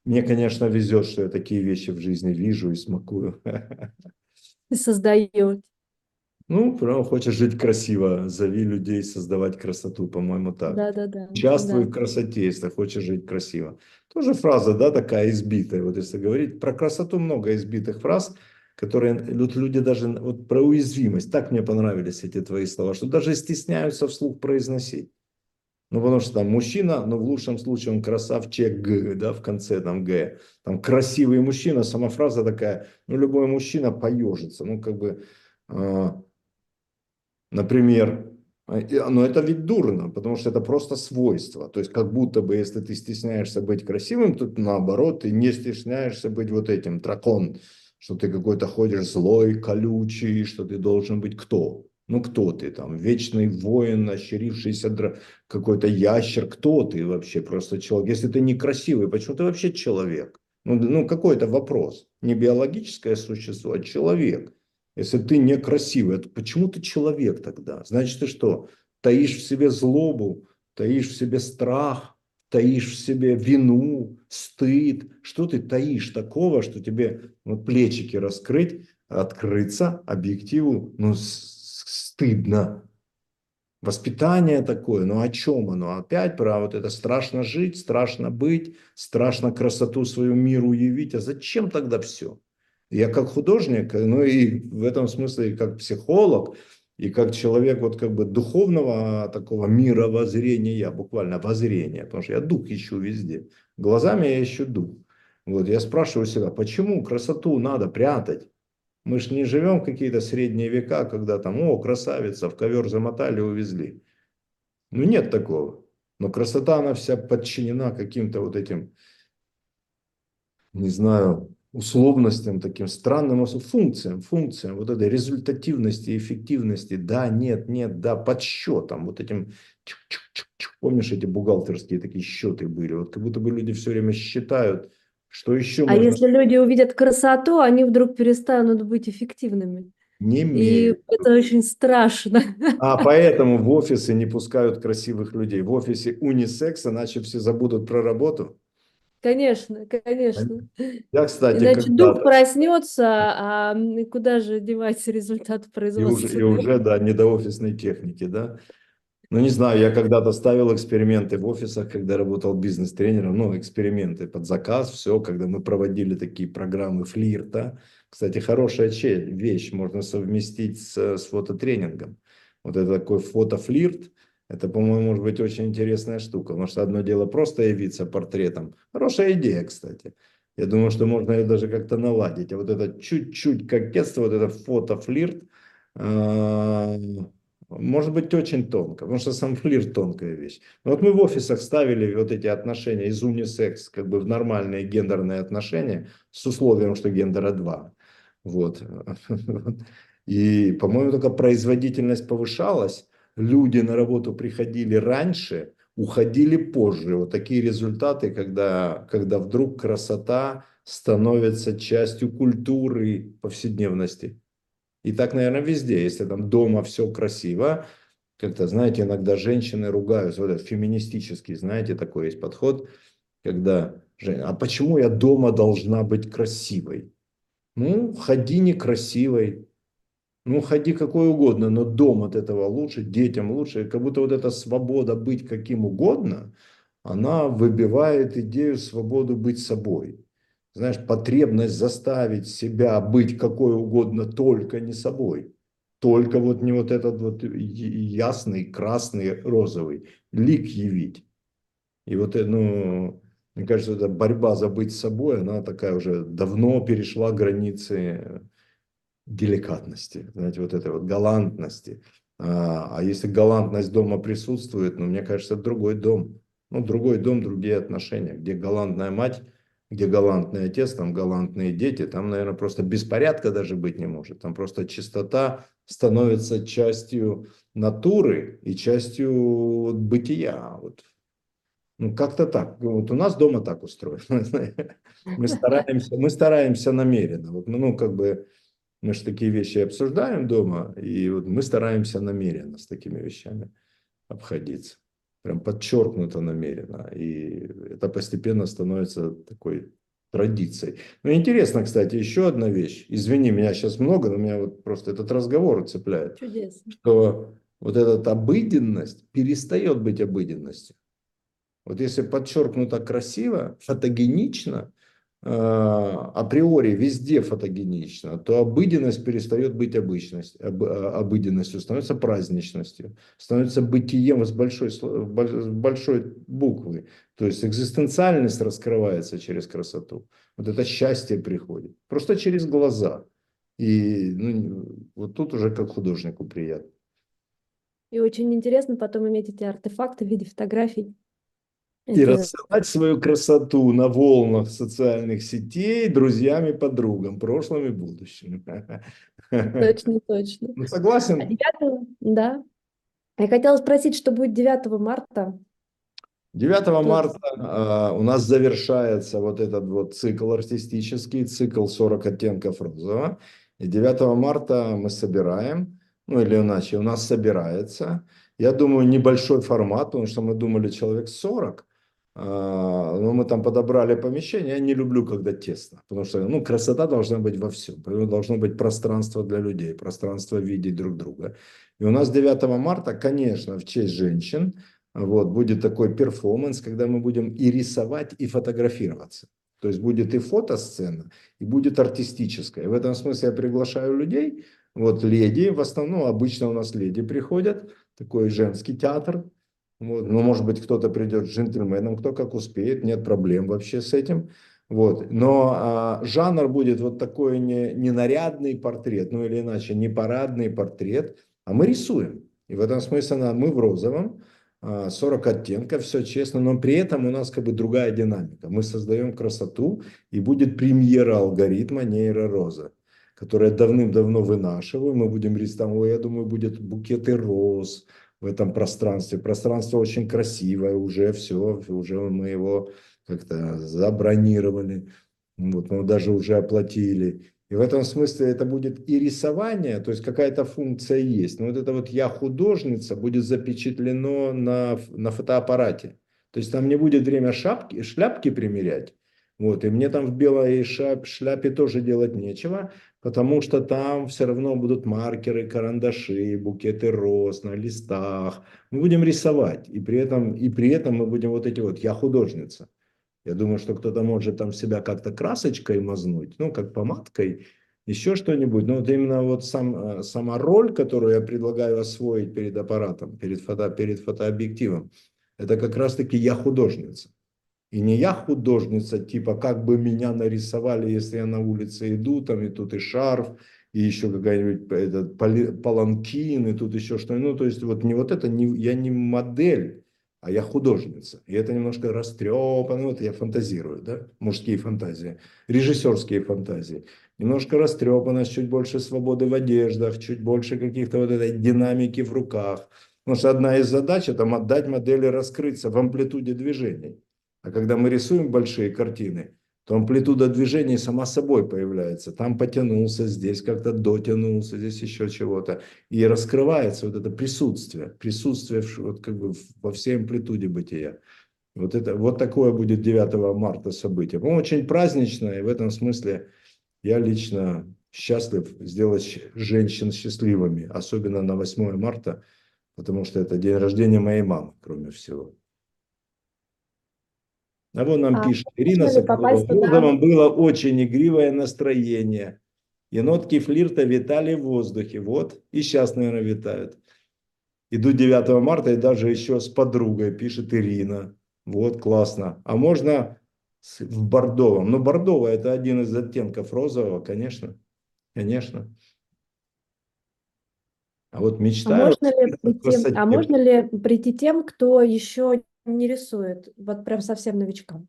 мне, конечно, везет, что я такие вещи в жизни вижу и смакую. И создает. Ну, прям хочешь жить красиво, зови людей создавать красоту, по-моему, так. Да-да-да. Участвуй да. в красоте, если хочешь жить красиво. Тоже фраза, да, такая избитая. Вот если говорить про красоту, много избитых фраз, которые вот люди даже вот про уязвимость. Так мне понравились эти твои слова, что даже стесняются вслух произносить. Ну, потому что там мужчина, но в лучшем случае он красавчик, Г, да, в конце там Г. Там красивый мужчина, сама фраза такая, ну, любой мужчина поежится. Ну, как бы, а, например, и- но это ведь дурно, потому что это просто свойство. То есть, как будто бы, если ты стесняешься быть красивым, то наоборот, ты не стесняешься быть вот этим дракон, что ты какой-то ходишь злой, колючий, что ты должен быть кто? Ну, кто ты там? Вечный воин, ощерившийся дра- какой-то ящер. Кто ты вообще просто человек? Если ты некрасивый, почему ты вообще человек? Ну, ну какой-то вопрос. Не биологическое существо, а человек. Если ты некрасивый, то почему ты человек тогда? Значит, ты что? Таишь в себе злобу, таишь в себе страх, таишь в себе вину, стыд. Что ты таишь такого, что тебе вот плечики раскрыть, открыться объективу, ну, стыдно. Воспитание такое, ну о чем оно? Опять про вот это страшно жить, страшно быть, страшно красоту свою миру явить. А зачем тогда все? Я как художник, ну и в этом смысле и как психолог, и как человек вот как бы духовного такого мировоззрения, буквально воззрения, потому что я дух ищу везде. Глазами я ищу дух. Вот я спрашиваю себя, почему красоту надо прятать? Мы ж не живем в какие-то средние века, когда там, о, красавица, в ковер замотали, увезли. Ну, нет такого. Но красота, она вся подчинена каким-то вот этим, не знаю, условностям, таким странным функциям, функциям, вот этой результативности, эффективности, да, нет, нет, да, подсчетам, вот этим, чук-чук-чук-чук. помнишь, эти бухгалтерские такие счеты были, вот как будто бы люди все время считают, что еще А можно, если люди увидят красоту, они вдруг перестанут быть эффективными. не И меряют. это очень страшно. А поэтому в офисы не пускают красивых людей. В офисе унисекс, иначе все забудут про работу. Конечно, конечно. Я, кстати, Иначе дух проснется, а куда же девать результат и уже, производства? и уже, да, не до офисной техники, да. Ну, не знаю, я когда-то ставил эксперименты в офисах, когда работал бизнес-тренером, ну, эксперименты под заказ, все, когда мы проводили такие программы флирта. Кстати, хорошая вещь, можно совместить с, с фототренингом. Вот это такой фотофлирт, это, по-моему, может быть очень интересная штука, потому что одно дело просто явиться портретом. Хорошая идея, кстати. Я думаю, что можно ее даже как-то наладить. А вот это чуть-чуть кокетство, вот это фотофлирт, а, может быть очень тонко, потому что сам флирт тонкая вещь. Но вот мы в офисах ставили вот эти отношения из унисекс как бы в нормальные гендерные отношения с условием, что гендера два. Вот. И, по-моему, только производительность повышалась, люди на работу приходили раньше, уходили позже. Вот такие результаты, когда, когда вдруг красота становится частью культуры повседневности. И так, наверное, везде. Если там дома все красиво, как-то, знаете, иногда женщины ругаются, вот этот феминистический, знаете, такой есть подход, когда, а почему я дома должна быть красивой? Ну, ходи некрасивой, ну, ходи какой угодно, но дом от этого лучше, детям лучше. Как будто вот эта свобода быть каким угодно, она выбивает идею свободы быть собой. Знаешь, потребность заставить себя быть какой угодно, только не собой. Только вот не вот этот вот ясный, красный, розовый. Лик явить. И вот, э, ну, мне кажется, эта борьба за быть собой, она такая уже давно перешла границы деликатности, знаете, вот этой вот галантности. А, а если галантность дома присутствует, ну, мне кажется, другой дом. Ну, другой дом, другие отношения, где галантная мать, где галантный отец, там галантные дети, там, наверное, просто беспорядка даже быть не может. Там просто чистота становится частью натуры и частью бытия. Вот. Ну, как-то так. Вот у нас дома так устроено. Мы стараемся, мы стараемся намеренно. Вот, ну, как бы, мы же такие вещи обсуждаем дома, и вот мы стараемся намеренно с такими вещами обходиться. Прям подчеркнуто намеренно. И это постепенно становится такой традицией. Ну, интересно, кстати, еще одна вещь. Извини, меня сейчас много, но меня вот просто этот разговор цепляет. Чудесно. Что вот эта обыденность перестает быть обыденностью. Вот если подчеркнуто красиво, фотогенично, априори везде фотогенично, то обыденность перестает быть обычность, об, э, обыденностью, становится праздничностью, становится бытием с большой, с большой буквы. То есть экзистенциальность раскрывается через красоту. Вот это счастье приходит. Просто через глаза. И ну, вот тут уже как художнику приятно. И очень интересно потом иметь эти артефакты в виде фотографий и рассылать свою красоту на волнах социальных сетей друзьям и подругам, прошлым и будущим. Точно, точно. Ну, согласен? 9, а да. Я хотела спросить, что будет 9 марта? 9 марта э, у нас завершается вот этот вот цикл артистический, цикл 40 оттенков розового. И 9 марта мы собираем, ну или иначе, у нас собирается, я думаю, небольшой формат, потому что мы думали человек 40, а, но мы там подобрали помещение. Я не люблю, когда тесно, потому что ну, красота должна быть во всем. Должно быть пространство для людей, пространство видеть друг друга. И у нас 9 марта, конечно, в честь женщин, вот, будет такой перформанс, когда мы будем и рисовать, и фотографироваться. То есть будет и фотосцена, и будет артистическая. В этом смысле я приглашаю людей, вот леди, в основном обычно у нас леди приходят, такой женский театр, вот. Ну, может быть, кто-то придет джентльменом, кто как успеет, нет проблем вообще с этим. Вот. Но а, жанр будет вот такой не, не нарядный портрет, ну или иначе, не парадный портрет, а мы рисуем. И в этом смысле мы в розовом, 40 а, оттенков, все честно, но при этом у нас как бы другая динамика. Мы создаем красоту, и будет премьера алгоритма нейророза, которая давным-давно вынашиваем. Мы будем рисовать, я думаю, будет букеты роз, в этом пространстве. Пространство очень красивое, уже все, уже мы его как-то забронировали, вот, мы даже уже оплатили. И в этом смысле это будет и рисование, то есть какая-то функция есть. Но вот это вот я художница будет запечатлено на, на фотоаппарате. То есть там не будет время шапки, шляпки примерять, вот, и мне там в белой шап, шляпе тоже делать нечего, потому что там все равно будут маркеры, карандаши, букеты роз на листах. Мы будем рисовать, и при этом, и при этом мы будем вот эти вот, я художница. Я думаю, что кто-то может там себя как-то красочкой мазнуть, ну, как помадкой, еще что-нибудь. Но вот именно вот сам, э, сама роль, которую я предлагаю освоить перед аппаратом, перед, фото, перед фотообъективом, это как раз-таки я художница. И не я художница, типа, как бы меня нарисовали, если я на улице иду, там и тут и шарф, и еще какая-нибудь этот, паланкин, и тут еще что-нибудь. Ну, то есть, вот не вот это, не, я не модель, а я художница. И это немножко растрепано, вот я фантазирую, да, мужские фантазии, режиссерские фантазии. Немножко растрепанность, чуть больше свободы в одеждах, чуть больше каких-то вот этой динамики в руках. Потому что одна из задач – это отдать модели раскрыться в амплитуде движений. А когда мы рисуем большие картины, то амплитуда движений сама собой появляется. Там потянулся, здесь как-то дотянулся, здесь еще чего-то. И раскрывается вот это присутствие, присутствие вот как бы во всей амплитуде бытия. Вот, это, вот такое будет 9 марта событие. по очень праздничное, и в этом смысле я лично счастлив сделать женщин счастливыми, особенно на 8 марта, потому что это день рождения моей мамы, кроме всего. А вон нам А пишет Ирина Соколова. было очень игривое настроение. И нотки флирта витали в воздухе. Вот, и сейчас, наверное, витают. Иду 9 марта и даже еще с подругой, пишет Ирина. Вот, классно. А можно в бордовом? Ну, бордовый это один из оттенков розового, конечно. Конечно. А вот А мечтаю можно ли прийти, а можно ли прийти тем, кто еще не рисует, вот прям совсем новичкам?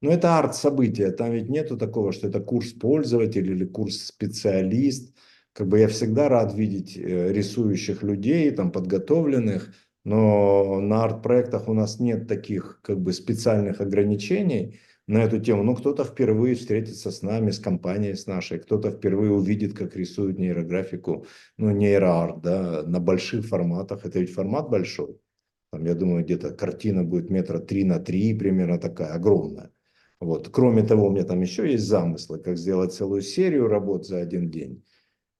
Но это арт-событие, там ведь нету такого, что это курс пользователь или курс специалист. Как бы я всегда рад видеть э, рисующих людей, там подготовленных, но на арт-проектах у нас нет таких как бы специальных ограничений на эту тему. Ну, кто-то впервые встретится с нами, с компанией с нашей, кто-то впервые увидит, как рисуют нейрографику, ну, нейроарт, да, на больших форматах. Это ведь формат большой. Там, я думаю, где-то картина будет метра три на три, примерно такая, огромная. Вот. Кроме того, у меня там еще есть замыслы, как сделать целую серию работ за один день.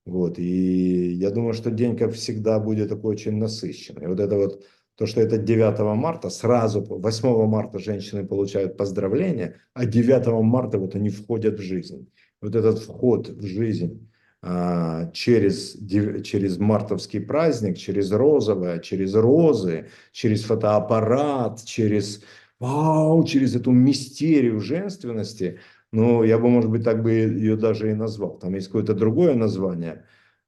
Вот. И я думаю, что день, как всегда, будет такой очень насыщенный. Вот это вот, то, что это 9 марта, сразу, 8 марта женщины получают поздравления, а 9 марта вот они входят в жизнь. Вот этот вход в жизнь через, дев- через мартовский праздник, через розовое, через розы, через фотоаппарат, через вау, через эту мистерию женственности, ну, я бы, может быть, так бы ее даже и назвал. Там есть какое-то другое название,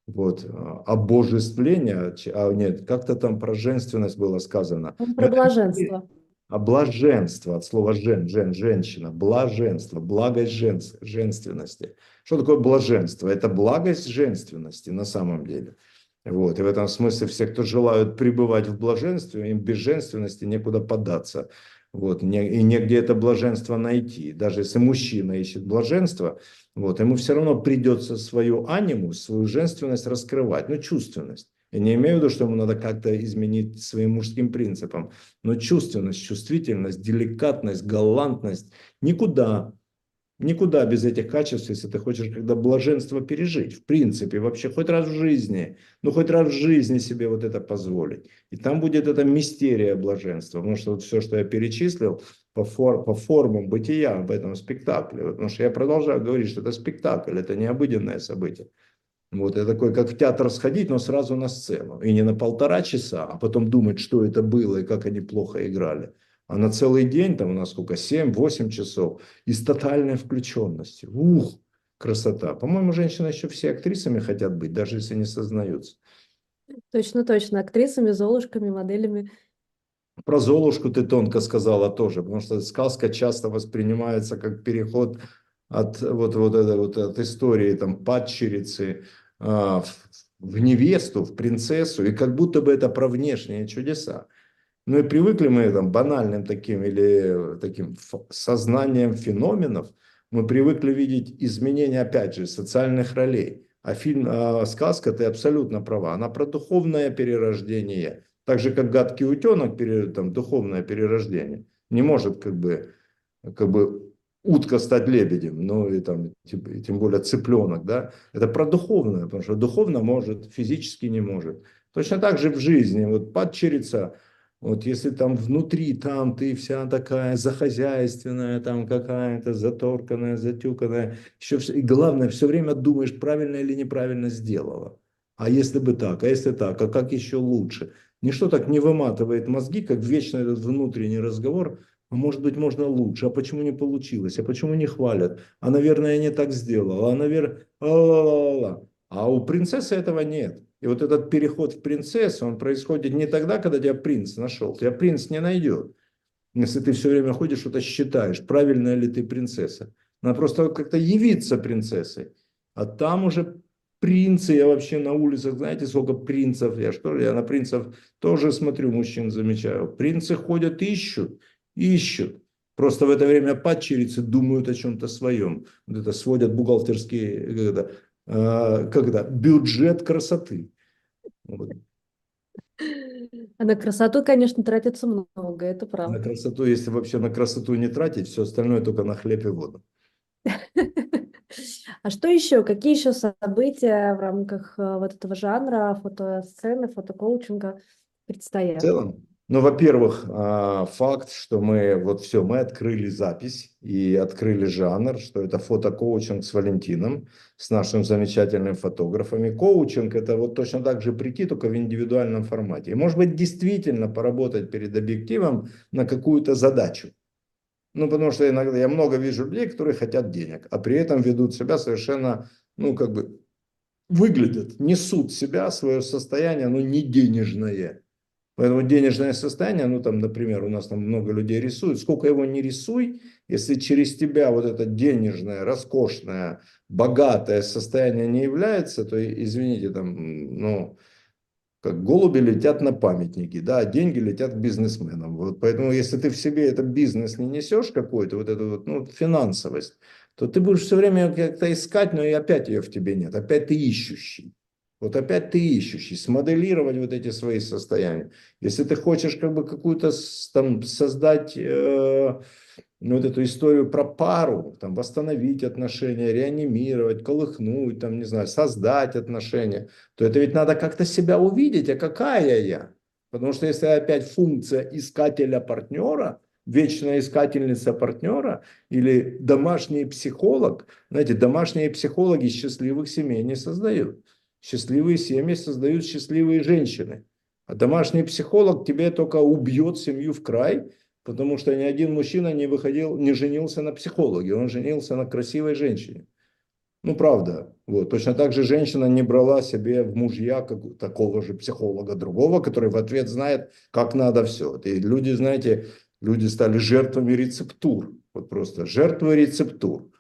вот, а, обожествление, ч- а нет, как-то там про женственность было сказано. Но Про блаженство. А блаженство от слова жен, жен, женщина, блаженство, благость жен, женственности. Что такое блаженство? Это благость женственности на самом деле. Вот. И в этом смысле все, кто желают пребывать в блаженстве, им без женственности некуда податься. Вот. И негде это блаженство найти. Даже если мужчина ищет блаженство, вот, ему все равно придется свою аниму, свою женственность раскрывать, ну, чувственность. Я не имею в виду, что ему надо как-то изменить своим мужским принципам, но чувственность, чувствительность, деликатность, галантность никуда, никуда без этих качеств, если ты хочешь когда блаженство пережить, в принципе, вообще хоть раз в жизни, ну хоть раз в жизни себе вот это позволить. И там будет эта мистерия блаженства, потому что вот все, что я перечислил по, фор, по формам бытия в этом спектакле, потому что я продолжаю говорить, что это спектакль, это не обыденное событие. Вот это такой, как в театр сходить, но сразу на сцену. И не на полтора часа, а потом думать, что это было и как они плохо играли. А на целый день, там у нас сколько, 7-8 часов, и с тотальной включенностью. Ух, красота. По-моему, женщины еще все актрисами хотят быть, даже если не сознаются. Точно, точно. Актрисами, золушками, моделями. Про Золушку ты тонко сказала тоже, потому что сказка часто воспринимается как переход от вот, вот, этой вот от истории там падчерицы в, в невесту, в принцессу, и как будто бы это про внешние чудеса. Ну и привыкли мы там банальным таким или таким ф- сознанием феноменов, мы привыкли видеть изменения, опять же, социальных ролей. А фильм, а сказка, ты абсолютно права, она про духовное перерождение, Так же, как гадкий утенок, пере- там, духовное перерождение, не может как бы, как бы утка стать лебедем, ну и там, тем более цыпленок, да, это про духовное, потому что духовно может, физически не может. Точно так же в жизни, вот падчерица, вот если там внутри, там ты вся такая захозяйственная, там какая-то заторканная, затюканная, еще вс- и главное, все время думаешь, правильно или неправильно сделала. А если бы так, а если так, а как еще лучше? Ничто так не выматывает мозги, как вечно этот внутренний разговор, может быть можно лучше, а почему не получилось, а почему не хвалят, а наверное я не так сделал, а наверное, а у принцессы этого нет. И вот этот переход в принцессу, он происходит не тогда, когда тебя принц нашел, тебя принц не найдет. Если ты все время ходишь, что-то считаешь, правильная ли ты принцесса. Надо просто как-то явиться принцессой. А там уже принцы, я вообще на улицах, знаете, сколько принцев, я что ли, я на принцев тоже смотрю, мужчин замечаю. Принцы ходят, ищут, ищут. Просто в это время падчерицы думают о чем-то своем. Вот это сводят бухгалтерские, это, э, это, бюджет красоты. Вот. А на красоту, конечно, тратится много, это На правда. красоту, если вообще на красоту не тратить, все остальное только на хлеб и воду. А что еще? Какие еще события в рамках э, вот этого жанра фотосцены, фотокоучинга В предстоят? целом, ну, во-первых, а, факт, что мы вот все, мы открыли запись и открыли жанр, что это фотокоучинг с Валентином, с нашим замечательным фотографами. Коучинг это вот точно так же прийти, только в индивидуальном формате. И может быть действительно поработать перед объективом на какую-то задачу. Ну, потому что иногда я много вижу людей, которые хотят денег, а при этом ведут себя совершенно, ну, как бы, выглядят, несут себя, свое состояние, ну, не денежное. Поэтому денежное состояние, ну, там, например, у нас там много людей рисуют, сколько его не рисуй, если через тебя вот это денежное, роскошное, богатое состояние не является, то, извините, там, ну, как голуби летят на памятники, да, а деньги летят к бизнесменам. Вот поэтому, если ты в себе этот бизнес не несешь какой-то, вот эту вот, ну, финансовость, то ты будешь все время как-то искать, но и опять ее в тебе нет, опять ты ищущий. Вот опять ты ищущий, смоделировать вот эти свои состояния. Если ты хочешь как бы какую-то там создать э, вот эту историю про пару, там восстановить отношения, реанимировать, колыхнуть, там, не знаю, создать отношения, то это ведь надо как-то себя увидеть, а какая я? Потому что если опять функция искателя партнера, вечная искательница партнера или домашний психолог, знаете, домашние психологи счастливых семей не создают. Счастливые семьи создают счастливые женщины. А домашний психолог тебе только убьет семью в край, потому что ни один мужчина не выходил, не женился на психологе, он женился на красивой женщине. Ну, правда. Вот. Точно так же женщина не брала себе в мужья как, такого же психолога другого, который в ответ знает, как надо все. И люди, знаете, люди стали жертвами рецептур. Вот просто жертвы рецептур.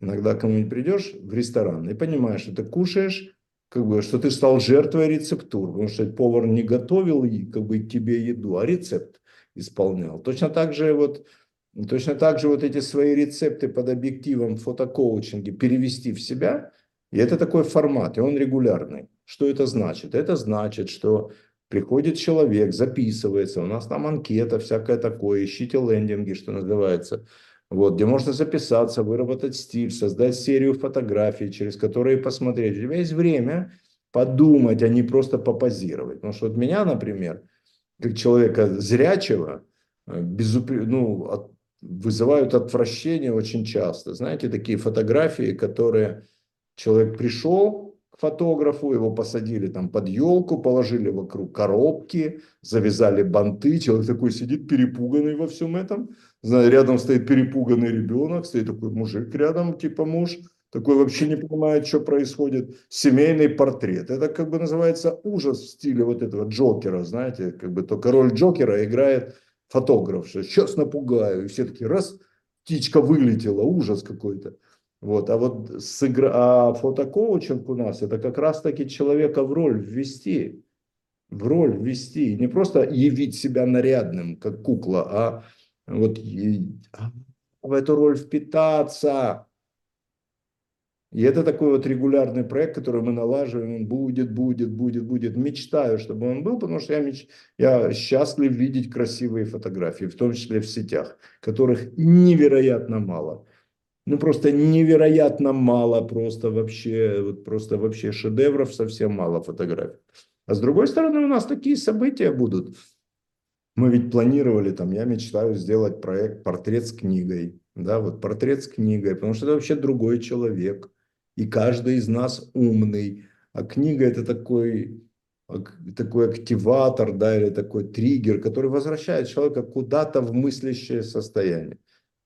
Иногда кому-нибудь придешь в ресторан и понимаешь, что ты кушаешь, как бы, что ты стал жертвой рецептур, потому что повар не готовил как бы, тебе еду, а рецепт исполнял. Точно так же вот Точно так же вот эти свои рецепты под объективом фотокоучинге перевести в себя, и это такой формат, и он регулярный. Что это значит? Это значит, что приходит человек, записывается, у нас там анкета, всякое такое, ищите лендинги, что называется, вот, где можно записаться, выработать стиль, создать серию фотографий, через которые посмотреть. У тебя есть время подумать, а не просто попозировать. Потому что вот меня, например, как человека зрячего, э, безупре- ну, от- вызывают отвращение очень часто. Знаете, такие фотографии, которые человек пришел фотографу, его посадили там под елку, положили вокруг коробки, завязали банты, человек такой сидит перепуганный во всем этом, Знаю, рядом стоит перепуганный ребенок, стоит такой мужик рядом, типа муж, такой вообще не понимает, что происходит. Семейный портрет. Это как бы называется ужас в стиле вот этого Джокера, знаете, как бы только роль Джокера играет фотограф, что сейчас напугаю. И все таки раз, птичка вылетела, ужас какой-то. Вот, а вот сыгра... а фотокоучинг у нас, это как раз-таки человека в роль ввести, в роль ввести, не просто явить себя нарядным, как кукла, а вот а, в эту роль впитаться. И это такой вот регулярный проект, который мы налаживаем, он будет, будет, будет, будет. Мечтаю, чтобы он был, потому что я, меч... я счастлив видеть красивые фотографии, в том числе в сетях, которых невероятно мало. Ну, просто невероятно мало, просто вообще, вот просто вообще шедевров совсем мало фотографий. А с другой стороны, у нас такие события будут. Мы ведь планировали, там, я мечтаю сделать проект «Портрет с книгой». Да, вот портрет с книгой, потому что это вообще другой человек и каждый из нас умный. А книга это такой, такой активатор, да, или такой триггер, который возвращает человека куда-то в мыслящее состояние.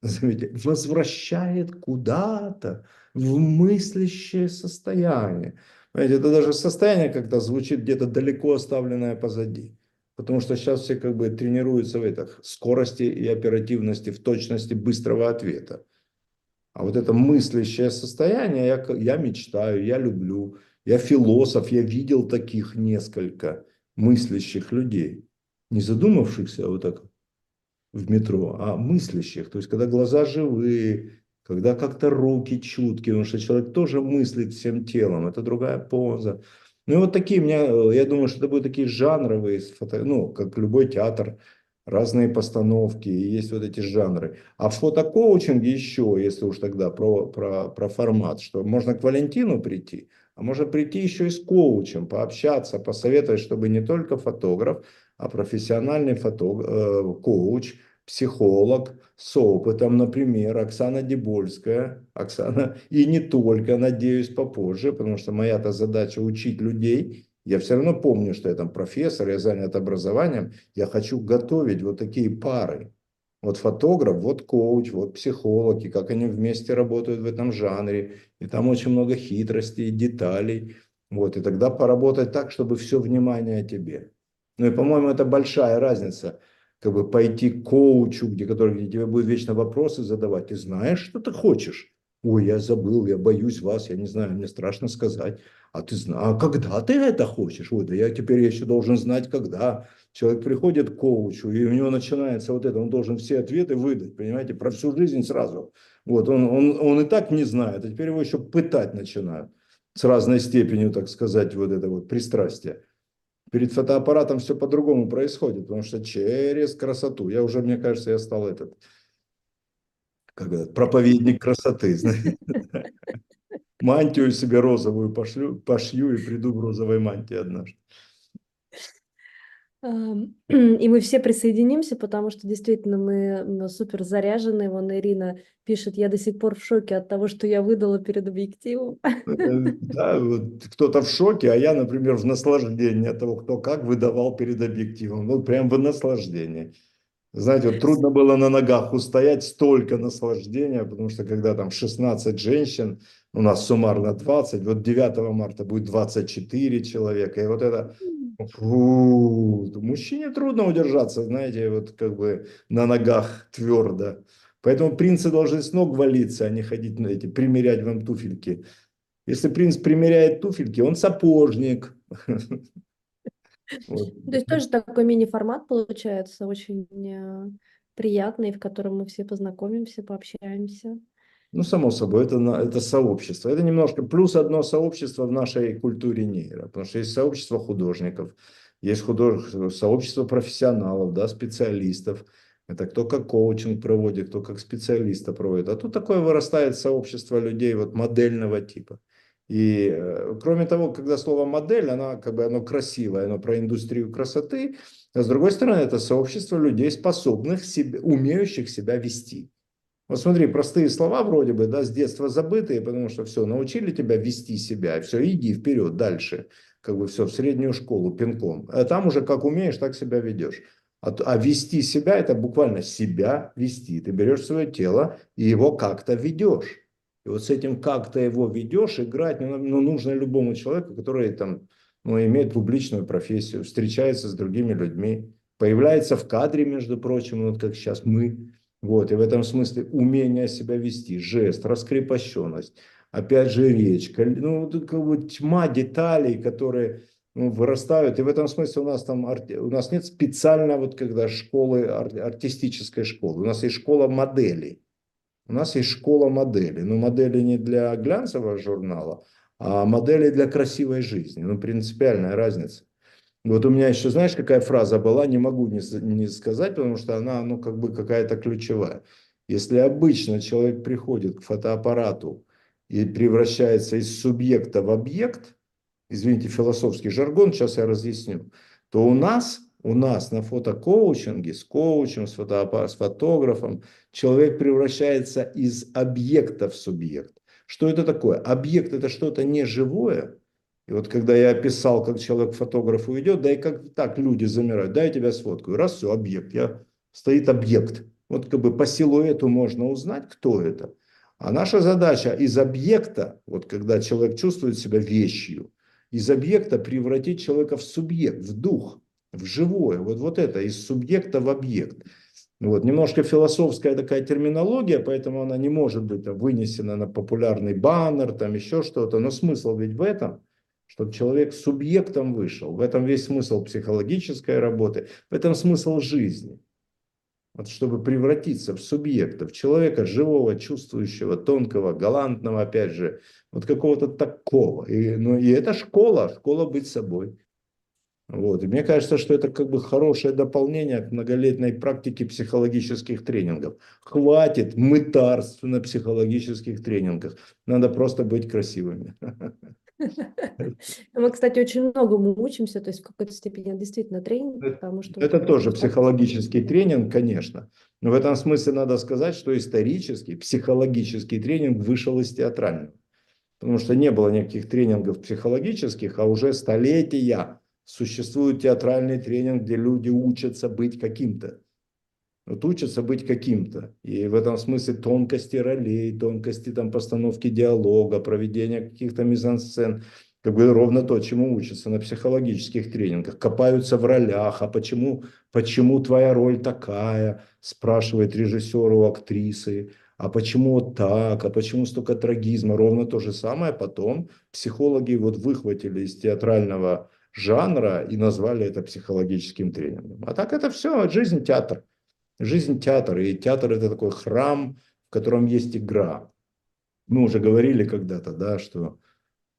Возвращает куда-то в мыслящее состояние. Понимаете, это даже состояние когда звучит где-то далеко оставленное позади. Потому что сейчас все как бы тренируются в этих скорости и оперативности, в точности быстрого ответа. А вот это мыслящее состояние, я, я мечтаю, я люблю, я философ, я видел таких несколько мыслящих людей, не задумавшихся вот так в метро, а мыслящих. То есть, когда глаза живые, когда как-то руки чуткие, потому что человек тоже мыслит всем телом, это другая поза. Ну и вот такие, меня, я думаю, что это будут такие жанровые, ну, как любой театр, разные постановки, и есть вот эти жанры. А в фотокоучинге еще, если уж тогда про, про, про формат, что можно к Валентину прийти, а можно прийти еще и с коучем, пообщаться, посоветовать, чтобы не только фотограф, а профессиональный фотог... э, коуч, психолог с опытом, например, Оксана Дебольская, Оксана, и не только, надеюсь, попозже, потому что моя-то задача учить людей я все равно помню, что я там профессор, я занят образованием. Я хочу готовить вот такие пары. Вот фотограф, вот коуч, вот психолог, и как они вместе работают в этом жанре. И там очень много хитростей, деталей. Вот, и тогда поработать так, чтобы все внимание тебе. Ну и, по-моему, это большая разница. Как бы пойти к коучу, где, который, тебе будет вечно вопросы задавать. Ты знаешь, что ты хочешь? Ой, я забыл, я боюсь вас, я не знаю, мне страшно сказать. А ты знаешь, а когда ты это хочешь? Ой, да я теперь еще должен знать, когда. Человек приходит к коучу, и у него начинается вот это, он должен все ответы выдать, понимаете, про всю жизнь сразу. Вот, он, он, он и так не знает, а теперь его еще пытать начинают с разной степенью, так сказать, вот это вот пристрастие. Перед фотоаппаратом все по-другому происходит, потому что через красоту. Я уже, мне кажется, я стал этот, как это, проповедник красоты. Мантию себе розовую пошлю, пошью и приду в розовой мантии однажды. И мы все присоединимся, потому что действительно мы супер заряжены. Вон Ирина пишет, я до сих пор в шоке от того, что я выдала перед объективом. Э, да, вот кто-то в шоке, а я, например, в наслаждении от того, кто как выдавал перед объективом. Вот прям в наслаждении. Знаете, вот трудно было на ногах устоять, столько наслаждения, потому что когда там 16 женщин, у нас суммарно 20, вот 9 марта будет 24 человека, и вот это, фу, мужчине трудно удержаться, знаете, вот как бы на ногах твердо. Поэтому принцы должны с ног валиться, а не ходить на эти, примерять вам туфельки. Если принц примеряет туфельки, он сапожник. То есть тоже такой мини-формат получается, очень э, приятный, в котором мы все познакомимся, пообщаемся. Ну, само собой, это, это сообщество. Это немножко плюс одно сообщество в нашей культуре нейро, потому что есть сообщество художников, есть художественное сообщество профессионалов, да, специалистов. Это кто как коучинг проводит, кто как специалиста проводит. А тут такое вырастает сообщество людей вот модельного типа. И э, кроме того, когда слово модель, она как бы оно красивое, оно про индустрию красоты, а с другой стороны, это сообщество людей, способных, себе, умеющих себя вести. Вот смотри, простые слова вроде бы, да, с детства забытые, потому что все, научили тебя вести себя, все, иди вперед, дальше, как бы все, в среднюю школу пинком. А там уже как умеешь, так себя ведешь. А, а вести себя, это буквально себя вести. Ты берешь свое тело и его как-то ведешь. И вот с этим как то его ведешь, играть ну, ну, нужно любому человеку, который там, ну, имеет публичную профессию, встречается с другими людьми, появляется в кадре, между прочим, вот как сейчас мы. Вот, и в этом смысле умение себя вести, жест, раскрепощенность, опять же речь, ну, как бы тьма деталей, которые ну, вырастают. И в этом смысле у нас там у нас нет специально вот когда школы артистической школы, у нас есть школа моделей. У нас есть школа моделей. Но модели не для глянцевого журнала, а модели для красивой жизни. Ну, принципиальная разница. Вот у меня еще, знаешь, какая фраза была, не могу не, не сказать, потому что она, ну, как бы какая-то ключевая. Если обычно человек приходит к фотоаппарату и превращается из субъекта в объект, извините, философский жаргон, сейчас я разъясню, то у нас, у нас на фотокоучинге с коучем, с, фотоаппар- с фотографом человек превращается из объекта в субъект. Что это такое? Объект это что-то неживое. И вот когда я описал, как человек к фотографу идет, да и как так люди замирают, да, я тебя сфоткаю, раз, все, объект, я, стоит объект. Вот как бы по силуэту можно узнать, кто это. А наша задача из объекта, вот когда человек чувствует себя вещью, из объекта превратить человека в субъект, в дух, в живое. Вот, вот это, из субъекта в объект. Вот, немножко философская такая терминология, поэтому она не может быть вынесена на популярный баннер, там еще что-то. Но смысл ведь в этом, чтобы человек субъектом вышел. В этом весь смысл психологической работы, в этом смысл жизни. Вот чтобы превратиться в субъекта, в человека живого, чувствующего, тонкого, галантного, опять же, вот какого-то такого. И, ну, и это школа, школа быть собой. Вот. И мне кажется, что это как бы хорошее дополнение к многолетней практике психологических тренингов. Хватит мытарств на психологических тренингах. Надо просто быть красивыми. Мы, кстати, очень многому учимся, то есть в какой-то степени действительно тренинг, Это- потому что... Это тоже психологический тренинг, конечно. Но в этом смысле надо сказать, что исторический, психологический тренинг вышел из театрального. Потому что не было никаких тренингов психологических, а уже столетия существует театральный тренинг, где люди учатся быть каким-то. Вот учатся быть каким-то. И в этом смысле тонкости ролей, тонкости там, постановки диалога, проведения каких-то мизансцен. Как бы ровно то, чему учатся на психологических тренингах. Копаются в ролях. А почему, почему твоя роль такая? Спрашивает режиссер у актрисы. А почему вот так? А почему столько трагизма? Ровно то же самое потом психологи вот выхватили из театрального жанра и назвали это психологическим тренингом. А так это все жизнь театр. Жизнь театр. И театр это такой храм, в котором есть игра. Мы уже говорили когда-то, да, что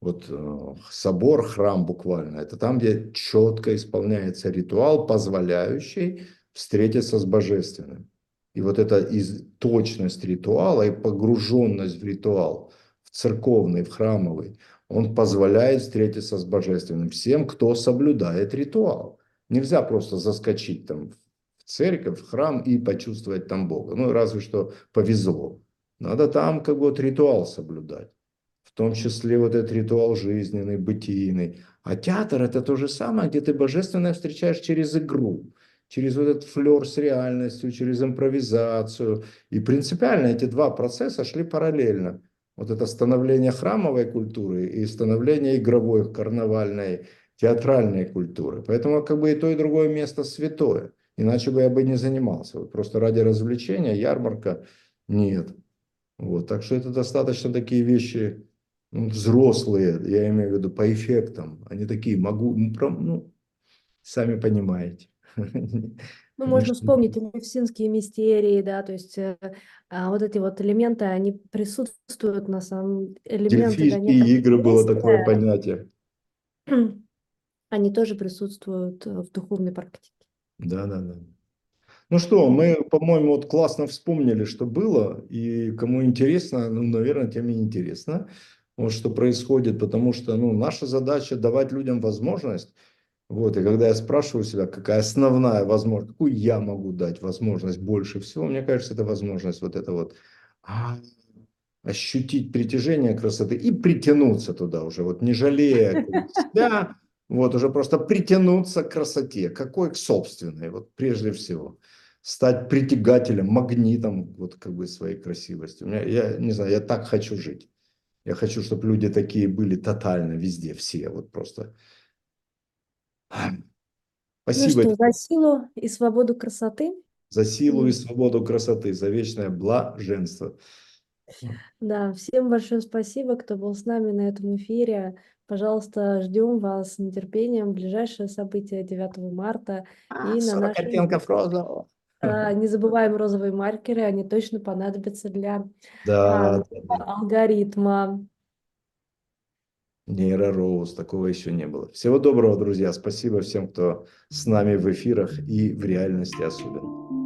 вот э, собор, храм буквально, это там, где четко исполняется ритуал, позволяющий встретиться с божественным. И вот эта из, точность ритуала и погруженность в ритуал, в церковный, в храмовый, он позволяет встретиться с божественным всем, кто соблюдает ритуал. Нельзя просто заскочить там церковь, храм и почувствовать там Бога. Ну, разве что повезло. Надо там как бы вот ритуал соблюдать. В том числе вот этот ритуал жизненный, бытийный. А театр это то же самое, где ты божественное встречаешь через игру, через вот этот флер с реальностью, через импровизацию. И принципиально эти два процесса шли параллельно. Вот это становление храмовой культуры и становление игровой, карнавальной, театральной культуры. Поэтому как бы и то, и другое место святое. Иначе бы я бы не занимался. Вот просто ради развлечения, ярмарка, нет. Вот, так что это достаточно такие вещи ну, взрослые, я имею в виду по эффектам. Они такие, могу, ну, ну, сами понимаете. Ну, можно вспомнить Левсинские мистерии, да, то есть э, а, вот эти вот элементы, они присутствуют на самом... Элементы, да, Дельфийские игры было такое понятие. они тоже присутствуют э, в духовной практике. Да, да, да. Ну что, мы, по-моему, вот классно вспомнили, что было, и кому интересно, ну, наверное, тем и интересно, вот что происходит, потому что, ну, наша задача давать людям возможность, вот, и когда я спрашиваю себя, какая основная возможность, какую я могу дать возможность больше всего, мне кажется, это возможность вот это вот а, ощутить притяжение красоты и притянуться туда уже, вот не жалея себя, вот уже просто притянуться к красоте, какой к собственной, вот прежде всего стать притягателем, магнитом вот как бы своей красивости. У меня, я не знаю, я так хочу жить. Я хочу, чтобы люди такие были тотально везде, все, вот просто. Ну Спасибо что, тебе за силу и свободу красоты. за силу и свободу красоты, за вечное блаженство. Да, всем большое спасибо, кто был с нами на этом эфире. Пожалуйста, ждем вас с нетерпением. Ближайшее событие 9 марта А, и на 40 нашем оттенков розового. А, Не забываем розовые маркеры, они точно понадобятся для Да, а, да, да. алгоритма. Нейророуз, такого еще не было. Всего доброго, друзья. Спасибо всем, кто с нами в эфирах и в реальности особенно.